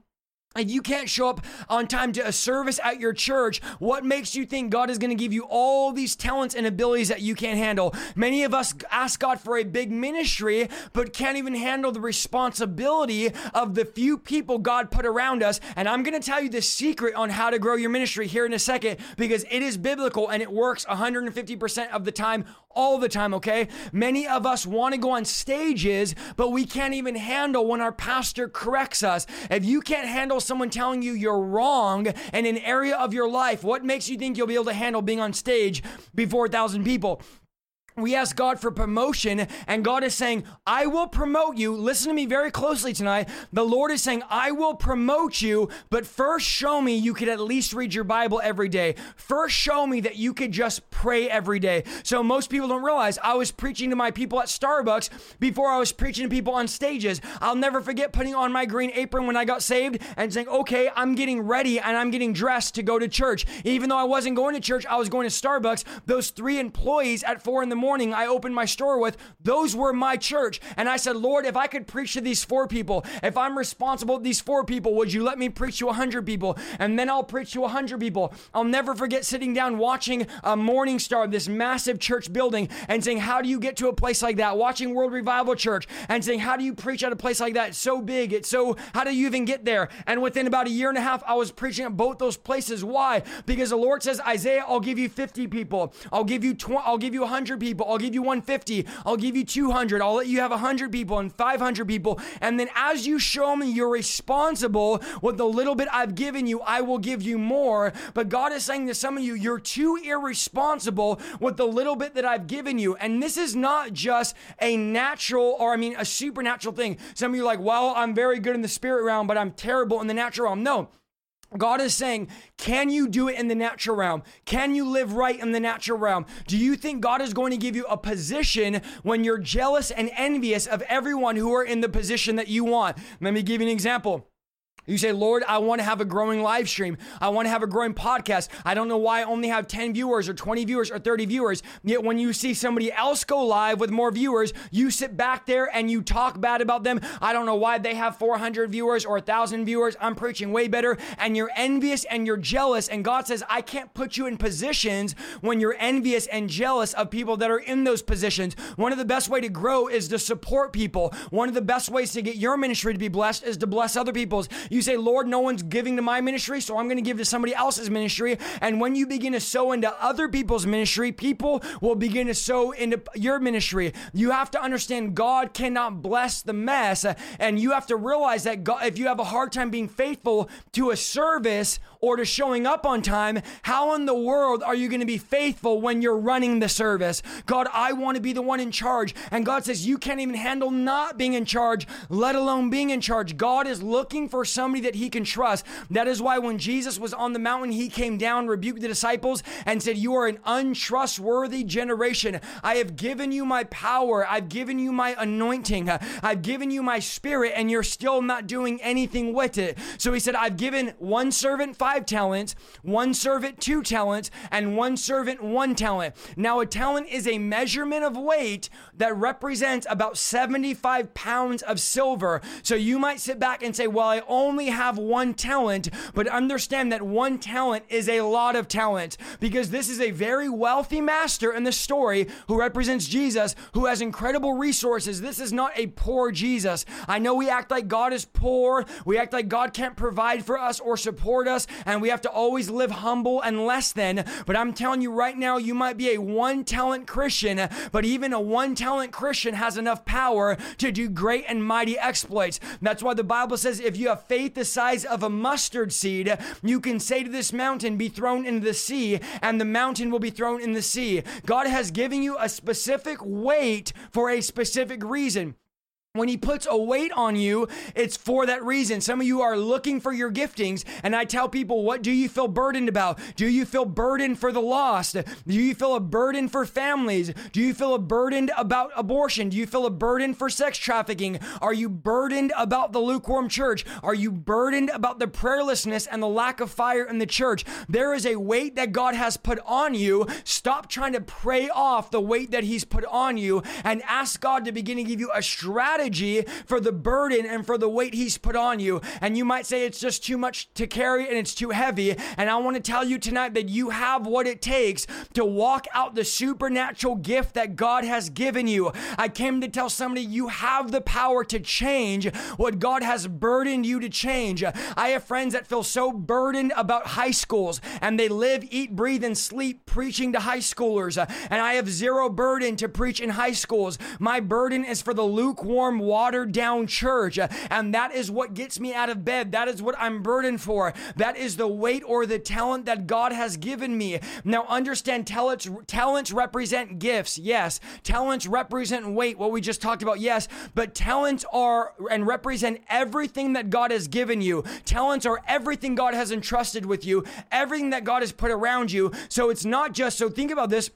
if you can't show up on time to a service at your church, what makes you think God is going to give you all these talents and abilities that you can't handle? Many of us ask God for a big ministry, but can't even handle the responsibility of the few people God put around us. And I'm going to tell you the secret on how to grow your ministry here in a second because it is biblical and it works 150% of the time all the time, okay? Many of us want to go on stages, but we can't even handle when our pastor corrects us. If you can't handle someone telling you you're wrong in an area of your life, what makes you think you'll be able to handle being on stage before a thousand people? We ask God for promotion, and God is saying, I will promote you. Listen to me very closely tonight. The Lord is saying, I will promote you, but first show me you could at least read your Bible every day. First show me that you could just pray every day. So most people don't realize I was preaching to my people at Starbucks before I was preaching to people on stages. I'll never forget putting on my green apron when I got saved and saying, okay, I'm getting ready and I'm getting dressed to go to church. Even though I wasn't going to church, I was going to Starbucks. Those three employees at four in the morning morning I opened my store with, those were my church. And I said, Lord, if I could preach to these four people, if I'm responsible to these four people, would you let me preach to 100 people? And then I'll preach to 100 people. I'll never forget sitting down watching a Morning Star, this massive church building, and saying, How do you get to a place like that? Watching World Revival Church and saying, How do you preach at a place like that? It's so big. It's so, how do you even get there? And within about a year and a half, I was preaching at both those places. Why? Because the Lord says, Isaiah, I'll give you 50 people. I'll give you 20, I'll give you 100 people people. I'll give you 150. I'll give you 200. I'll let you have 100 people and 500 people. And then as you show me you're responsible with the little bit I've given you, I will give you more. But God is saying to some of you, you're too irresponsible with the little bit that I've given you. And this is not just a natural or I mean a supernatural thing. Some of you are like, well, I'm very good in the spirit realm, but I'm terrible in the natural realm. No. God is saying, can you do it in the natural realm? Can you live right in the natural realm? Do you think God is going to give you a position when you're jealous and envious of everyone who are in the position that you want? Let me give you an example. You say, Lord, I want to have a growing live stream. I want to have a growing podcast. I don't know why I only have 10 viewers or 20 viewers or 30 viewers. Yet when you see somebody else go live with more viewers, you sit back there and you talk bad about them. I don't know why they have 400 viewers or 1,000 viewers. I'm preaching way better. And you're envious and you're jealous. And God says, I can't put you in positions when you're envious and jealous of people that are in those positions. One of the best way to grow is to support people. One of the best ways to get your ministry to be blessed is to bless other people's. You say, Lord, no one's giving to my ministry, so I'm going to give to somebody else's ministry. And when you begin to sow into other people's ministry, people will begin to sow into your ministry. You have to understand God cannot bless the mess. And you have to realize that God, if you have a hard time being faithful to a service or to showing up on time, how in the world are you going to be faithful when you're running the service? God, I want to be the one in charge. And God says, You can't even handle not being in charge, let alone being in charge. God is looking for somebody that he can trust. That is why when Jesus was on the mountain, he came down, rebuked the disciples, and said, You are an untrustworthy generation. I have given you my power, I've given you my anointing, I've given you my spirit, and you're still not doing anything with it. So he said, I've given one servant five talents, one servant two talents, and one servant one talent. Now, a talent is a measurement of weight that represents about 75 pounds of silver. So you might sit back and say, Well, I only have one talent, but understand that one talent is a lot of talent because this is a very wealthy master in the story who represents Jesus, who has incredible resources. This is not a poor Jesus. I know we act like God is poor, we act like God can't provide for us or support us, and we have to always live humble and less than. But I'm telling you right now, you might be a one talent Christian, but even a one talent Christian has enough power to do great and mighty exploits. That's why the Bible says if you have faith the size of a mustard seed, you can say to this mountain, be thrown into the sea, and the mountain will be thrown in the sea. God has given you a specific weight for a specific reason. When he puts a weight on you, it's for that reason. Some of you are looking for your giftings, and I tell people, what do you feel burdened about? Do you feel burdened for the lost? Do you feel a burden for families? Do you feel a burden about abortion? Do you feel a burden for sex trafficking? Are you burdened about the lukewarm church? Are you burdened about the prayerlessness and the lack of fire in the church? There is a weight that God has put on you. Stop trying to pray off the weight that He's put on you and ask God to begin to give you a strategy strategy for the burden and for the weight He's put on you. And you might say it's just too much to carry and it's too heavy. And I want to tell you tonight that you have what it takes to walk out the supernatural gift that God has given you. I came to tell somebody you have the power to change what God has burdened you to change. I have friends that feel so burdened about high schools and they live, eat, breathe, and sleep preaching to high schoolers. And I have zero burden to preach in high schools. My burden is for the lukewarm, watered down church. Uh, and that is what gets me out of bed. That is what I'm burdened for. That is the weight or the talent that God has given me. Now, understand talents, talents represent gifts. Yes. Talents represent weight, what we just talked about. Yes. But talents are and represent everything that God has given you. Talents are everything God has entrusted with you, everything that God has put around you. So it's not just, so think about this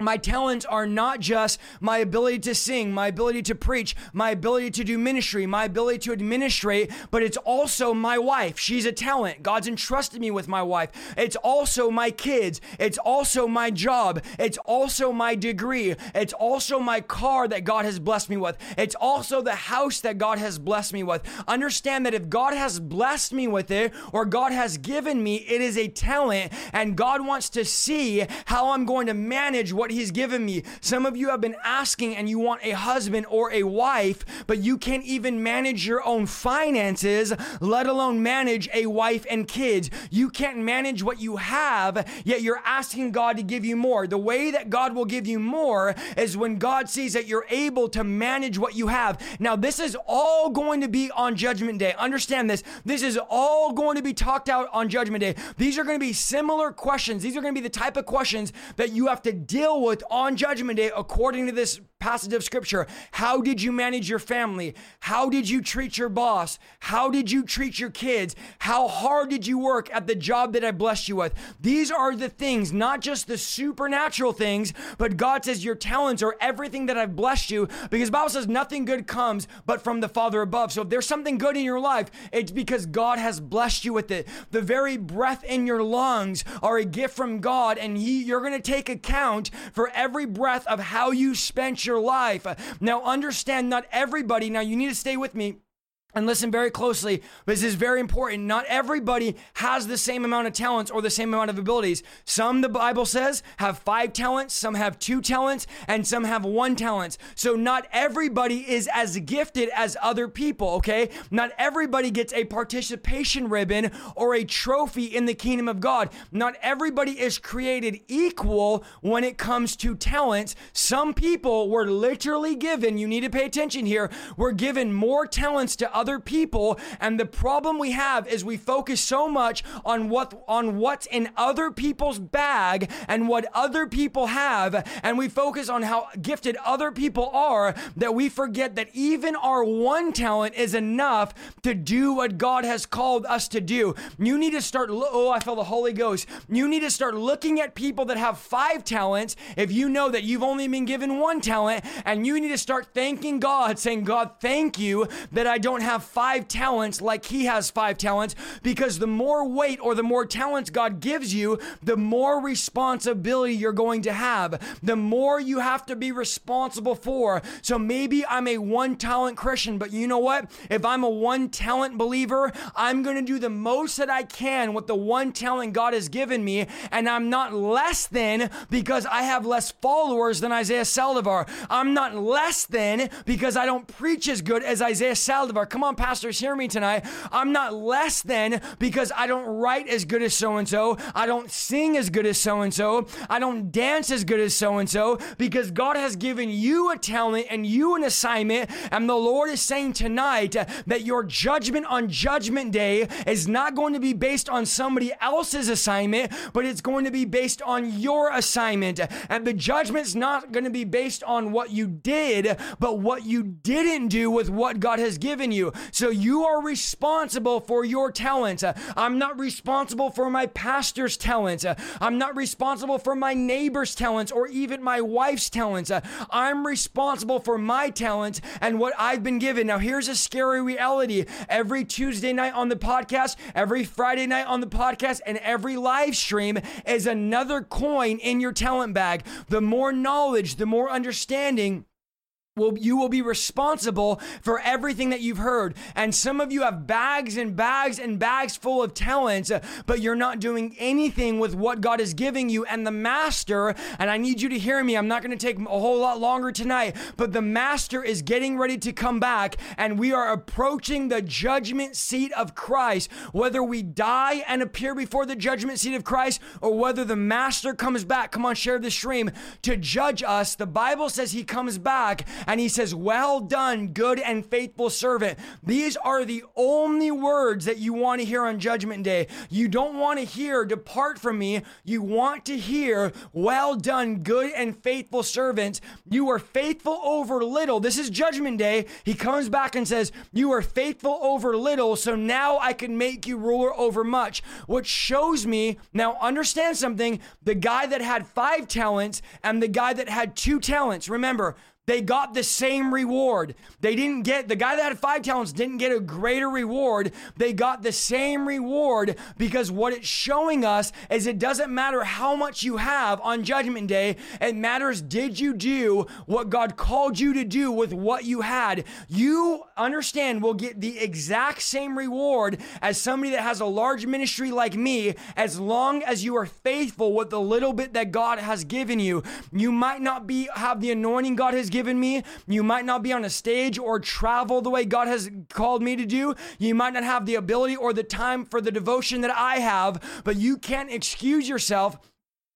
my talents are not just my ability to sing, my ability to preach, my ability to do ministry, my ability to administrate, but it's also my wife. She's a talent. God's entrusted me with my wife. It's also my kids. It's also my job. It's also my degree. It's also my car that God has blessed me with. It's also the house that God has blessed me with. Understand that if God has blessed me with it or God has given me, it is a talent, and God wants to see how I'm going to manage what what He's given me. Some of you have been asking and you want a husband or a wife, but you can't even manage your own finances, let alone manage a wife and kids. You can't manage what you have, yet you're asking God to give you more. The way that God will give you more is when God sees that you're able to manage what you have. Now, this is all going to be on Judgment Day. Understand this. This is all going to be talked out on Judgment Day. These are going to be similar questions. These are going to be the type of questions that you have to deal with on Judgment Day according to this passage of scripture. How did you manage your family? How did you treat your boss? How did you treat your kids? How hard did you work at the job that I blessed you with? These are the things, not just the supernatural things, but God says your talents are everything that I've blessed you because Bible says nothing good comes but from the Father above. So if there's something good in your life, it's because God has blessed you with it. The very breath in your lungs are a gift from God and he, you're going to take account for every breath of how you spent your life. Now, understand not everybody, now you need to stay with me and listen very closely, this is very important. Not everybody has the same amount of talents or the same amount of abilities. Some, the Bible says, have five talents, some have two talents, and some have one talent. So not everybody is as gifted as other people, okay? Not everybody gets a participation ribbon or a trophy in the kingdom of God. Not everybody is created equal when it comes to talents. Some people were literally given, you need to pay attention here, were given more talents to other people. And the problem we have is we focus so much on what on what's in other people's bag and what other people have, and we focus on how gifted other people are that we forget that even our one talent is enough to do what God has called us to do. You need to start oh, I feel the Holy Ghost. You need to start looking at people that have five talents if you know that you've only been given one talent and you need to start thanking God saying, "God, thank you that I don't have five talents like he has five talents because the more weight or the more talents God gives you, the more responsibility you're going to have, the more you have to be responsible for. So maybe I'm a one talent Christian, but you know what? If I'm a one talent believer, I'm going to do the most that I can with the one talent God has given me, and I'm not less than because I have less followers than Isaiah Saldivar. I'm not less than because I don't preach as good as Isaiah Saldivar. Come on, pastors, hear me tonight. I'm not less than because I don't write as good as so and so. I don't sing as good as so and so. I don't dance as good as so and so because God has given you a talent and you an assignment. And the Lord is saying tonight that your judgment on Judgment Day is not going to be based on somebody else's assignment, but it's going to be based on your assignment. And the judgment's not going to be based on what you did, but what you didn't do with what God has given you. So you are responsible for your talents. Uh, I'm not responsible for my pastor's talents. Uh, I'm not responsible for my neighbor's talents or even my wife's talents. Uh, I'm responsible for my talents and what I've been given. Now, here's a scary reality. Every Tuesday night on the podcast, every Friday night on the podcast, and every live stream is another coin in your talent bag. The more knowledge, the more understanding will you will be responsible for everything that you've heard. And some of you have bags and bags and bags full of talents, but you're not doing anything with what God is giving you. And the master, and I need you to hear me, I'm not going to take a whole lot longer tonight, but the master is getting ready to come back, and we are approaching the judgment seat of Christ. Whether we die and appear before the judgment seat of Christ, or whether the master comes back, come on, share the stream to judge us. The Bible says he comes back and he says, Well done, good and faithful servant. These are the only words that you want to hear on Judgment Day. You don't want to hear, Depart from me. You want to hear, Well done, good and faithful servant. You were faithful over little. This is Judgment Day. He comes back and says, You are faithful over little, so now I can make you ruler over much. Which shows me, now understand something the guy that had five talents and the guy that had two talents. Remember, they got the same reward. They didn't get, the guy that had five talents didn't get a greater reward. They got the same reward because what it's showing us is it doesn't matter how much you have on Judgment Day. It matters, did you do what God called you to do with what you had? You understand will get the exact same reward as somebody that has a large ministry like me as long as you are faithful with the little bit that God has given you. You might not be, have the anointing God has given given me. You might not be on a stage or travel the way God has called me to do. You might not have the ability or the time for the devotion that I have, but you can't excuse yourself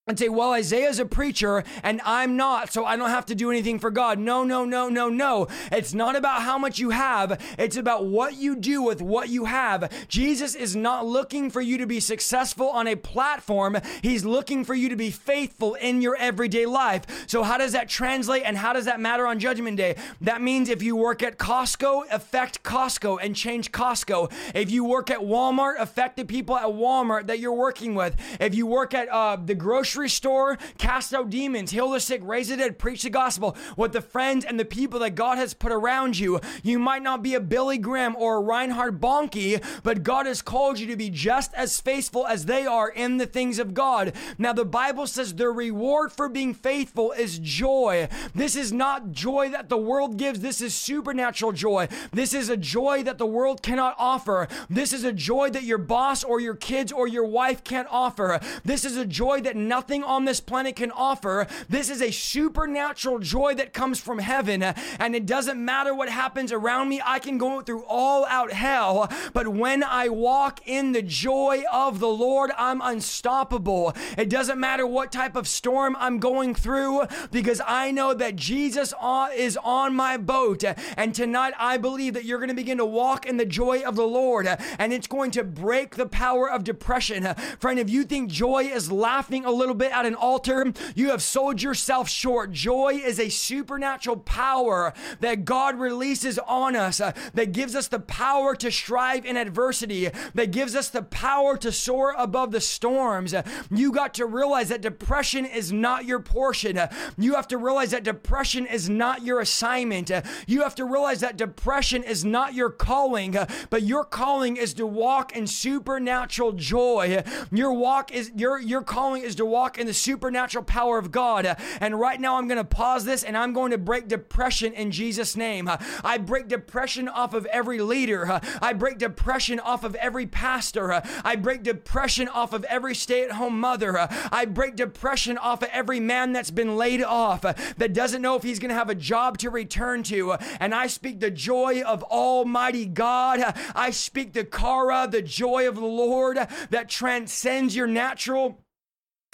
and say, well, Isaiah's a preacher and I'm not, so I don't have to do anything for God. No, no, no, no, no. It's not about how much you have, it's about what you do with what you have. Jesus is not looking for you to be successful on a platform, He's looking for you to be faithful in your everyday life. So, how does that translate and how does that matter on Judgment Day? That means if you work at Costco, affect Costco and change Costco. If you work at Walmart, affect the people at Walmart that you're working with. If you work at uh, the grocery grocery store, cast out demons, heal the sick, raise the dead, preach the gospel with the friends and the people that God has put around you. You might not be a Billy Graham or a Reinhard Bonnke, but God has called you to be just as faithful as they are in the things of God. Now, the Bible says the reward for being faithful is joy. This is not joy that the world gives, this is supernatural joy. This is a joy that the world cannot offer. This is a joy that your boss or your kids or your wife can't offer. This is a joy that nothing nothing on this planet can offer. This is a supernatural joy that comes from heaven. And it doesn't matter what happens around me, I can go through all out hell. But when I walk in the joy of the Lord, I'm unstoppable. It doesn't matter what type of storm I'm going through because I know that Jesus uh, is on my boat. And tonight, I believe that you're going to begin to walk in the joy of the Lord and it's going to break the power of depression. Friend, if you think joy is laughing a little little bit at an altar, you have sold yourself short. Joy is a supernatural power that God releases on us uh, that gives us the power to strive in adversity, that gives us the power to soar above the storms. You got to realize that depression is not your portion. You have to realize that depression is not your assignment. You have to realize that depression is not your calling, but your calling is to walk in supernatural joy. Your walk is your your calling is to walk walk in the supernatural power of God. Uh, and right now, I'm going to pause this and I'm going to break depression in Jesus' name. Uh, I break depression off of every leader. Uh, I break depression off of every pastor. I break depression off of every stay at home mother. I break depression off of every man that's been laid off, that doesn't know if he's going to have a job to return to. And I speak the joy of Almighty God. I speak the chara, the joy of the Lord that transcends your natural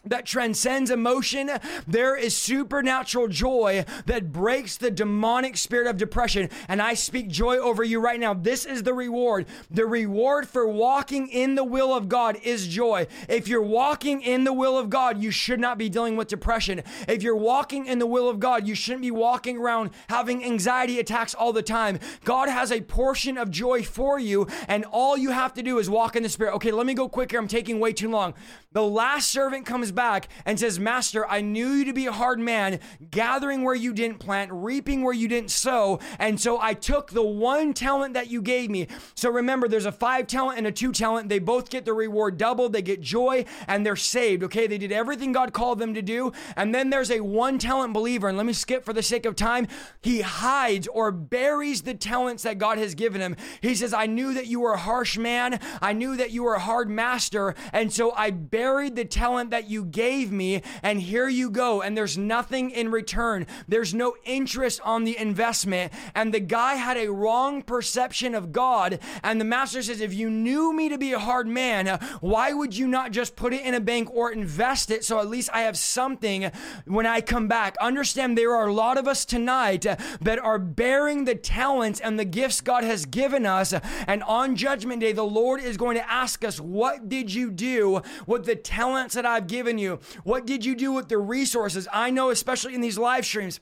that transcends emotion. There is supernatural joy that breaks the demonic spirit of depression. And I speak joy over you right now. This is the reward. The reward for walking in the will of God is joy. If you're walking in the will of God, you should not be dealing with depression. If you're walking in the will of God, you shouldn't be walking around having anxiety attacks all the time. God has a portion of joy for you, and all you have to do is walk in the spirit. Okay, let me go quicker. I'm taking way too long. The last servant comes back and says, Master, I knew you to be a hard man, gathering where you didn't plant, reaping where you didn't sow. And so I took the one talent that you gave me. So remember, there's a five talent and a two talent. They both get the reward doubled, they get joy, and they're saved. Okay, they did everything God called them to do. And then there's a one talent believer. And let me skip for the sake of time. He hides or buries the talents that God has given him. He says, I knew that you were a harsh man, I knew that you were a hard master. And so I buried the talent that you gave me, and here you go. And there's nothing in return, there's no interest on the investment. And the guy had a wrong perception of God. And the master says, If you knew me to be a hard man, why would you not just put it in a bank or invest it so at least I have something when I come back? Understand there are a lot of us tonight that are bearing the talents and the gifts God has given us. And on Judgment Day, the Lord is going to ask us, What did you do with the talents that I've given you? What did you do with the resources? I know, especially in these live streams,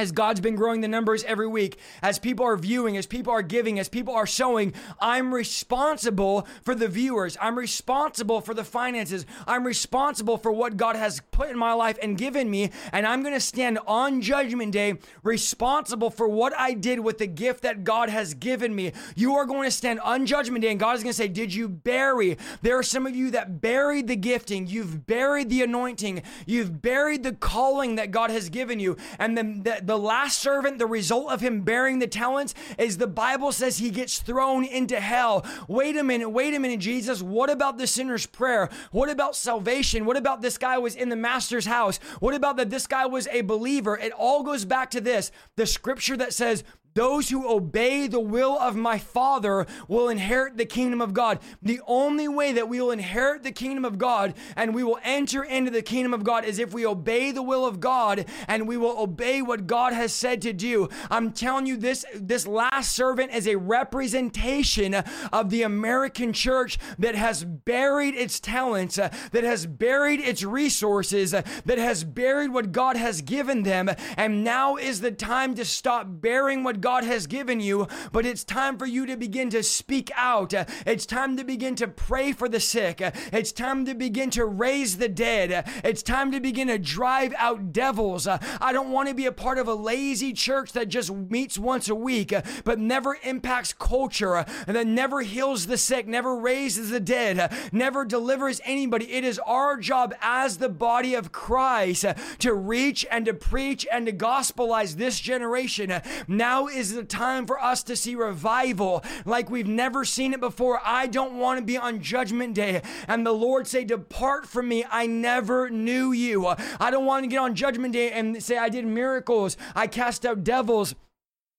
as God's been growing the numbers every week, as people are viewing, as people are giving, as people are sowing, I'm responsible for the viewers. I'm responsible for the finances. I'm responsible for what God has put in my life and given me. And I'm going to stand on Judgment Day responsible for what I did with the gift that God has given me. You are going to stand on Judgment Day, and God is going to say, Did you bury? There are some of you that buried the gifting, you've buried the anointing, you've buried the calling that God has given you. And then the, the last servant, the result of him bearing the talents is the Bible says he gets thrown into hell. Wait a minute, wait a minute, Jesus. What about the sinner's prayer? What about salvation? What about this guy was in the master's house? What about that this guy was a believer? It all goes back to this the scripture that says, those who obey the will of my Father will inherit the kingdom of God. The only way that we will inherit the kingdom of God and we will enter into the kingdom of God is if we obey the will of God and we will obey what God has said to do. I'm telling you this this last servant is a representation of the American church that has buried its talents, that has buried its resources, that has buried what God has given them and now is the time to stop bearing what God has given you, but it's time for you to begin to speak out. It's time to begin to pray for the sick. It's time to begin to raise the dead. It's time to begin to drive out devils. I don't want to be a part of a lazy church that just meets once a week, but never impacts culture, and that never heals the sick, never raises the dead, never delivers anybody. It is our job as the body of Christ to reach and to preach and to gospelize this generation. Now is the time for us to see revival like we've never seen it before. I don't want to be on judgment day and the Lord say, Depart from me. I never knew you. I don't want to get on judgment day and say, I did miracles, I cast out devils.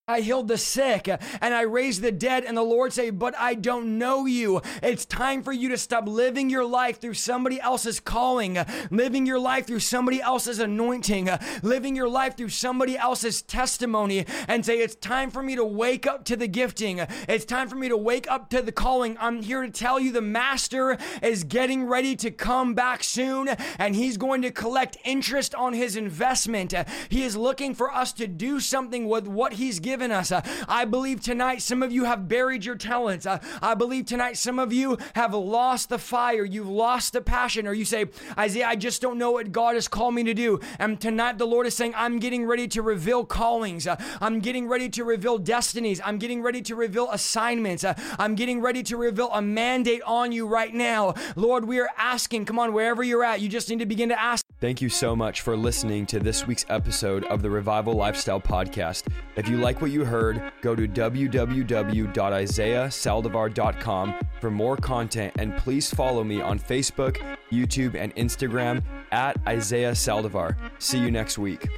I healed the sick and I raised the dead, and the Lord say, But I don't know you. It's time for you to stop living your life through somebody else's calling, living your life through somebody else's anointing, living your life through somebody else's testimony, and say, It's time for me to wake up to the gifting. It's time for me to wake up to the calling. I'm here to tell you the Master is getting ready to come back soon, and he's going to collect interest on his investment. He is looking for us to do something with what he's given given us. Uh, I believe tonight some of you have buried your talents. Uh, I believe tonight some of you have lost the fire. You've lost the passion, or you say, Isaiah, I just don't know what God has called me to do. And tonight the Lord is saying, I'm getting ready to reveal callings. Uh, I'm getting ready to reveal destinies. I'm getting ready to reveal assignments. Uh, I'm getting ready to reveal a mandate on you right now. Lord, we are asking, come on, wherever you're at, you just need to begin to ask. Thank you so much for listening to this week's episode of the Revival Lifestyle Podcast. If you like what you heard, go to www.isaiahsaldivar.com for more content and please follow me on Facebook, YouTube, and Instagram at Isaiah Saldivar. See you next week.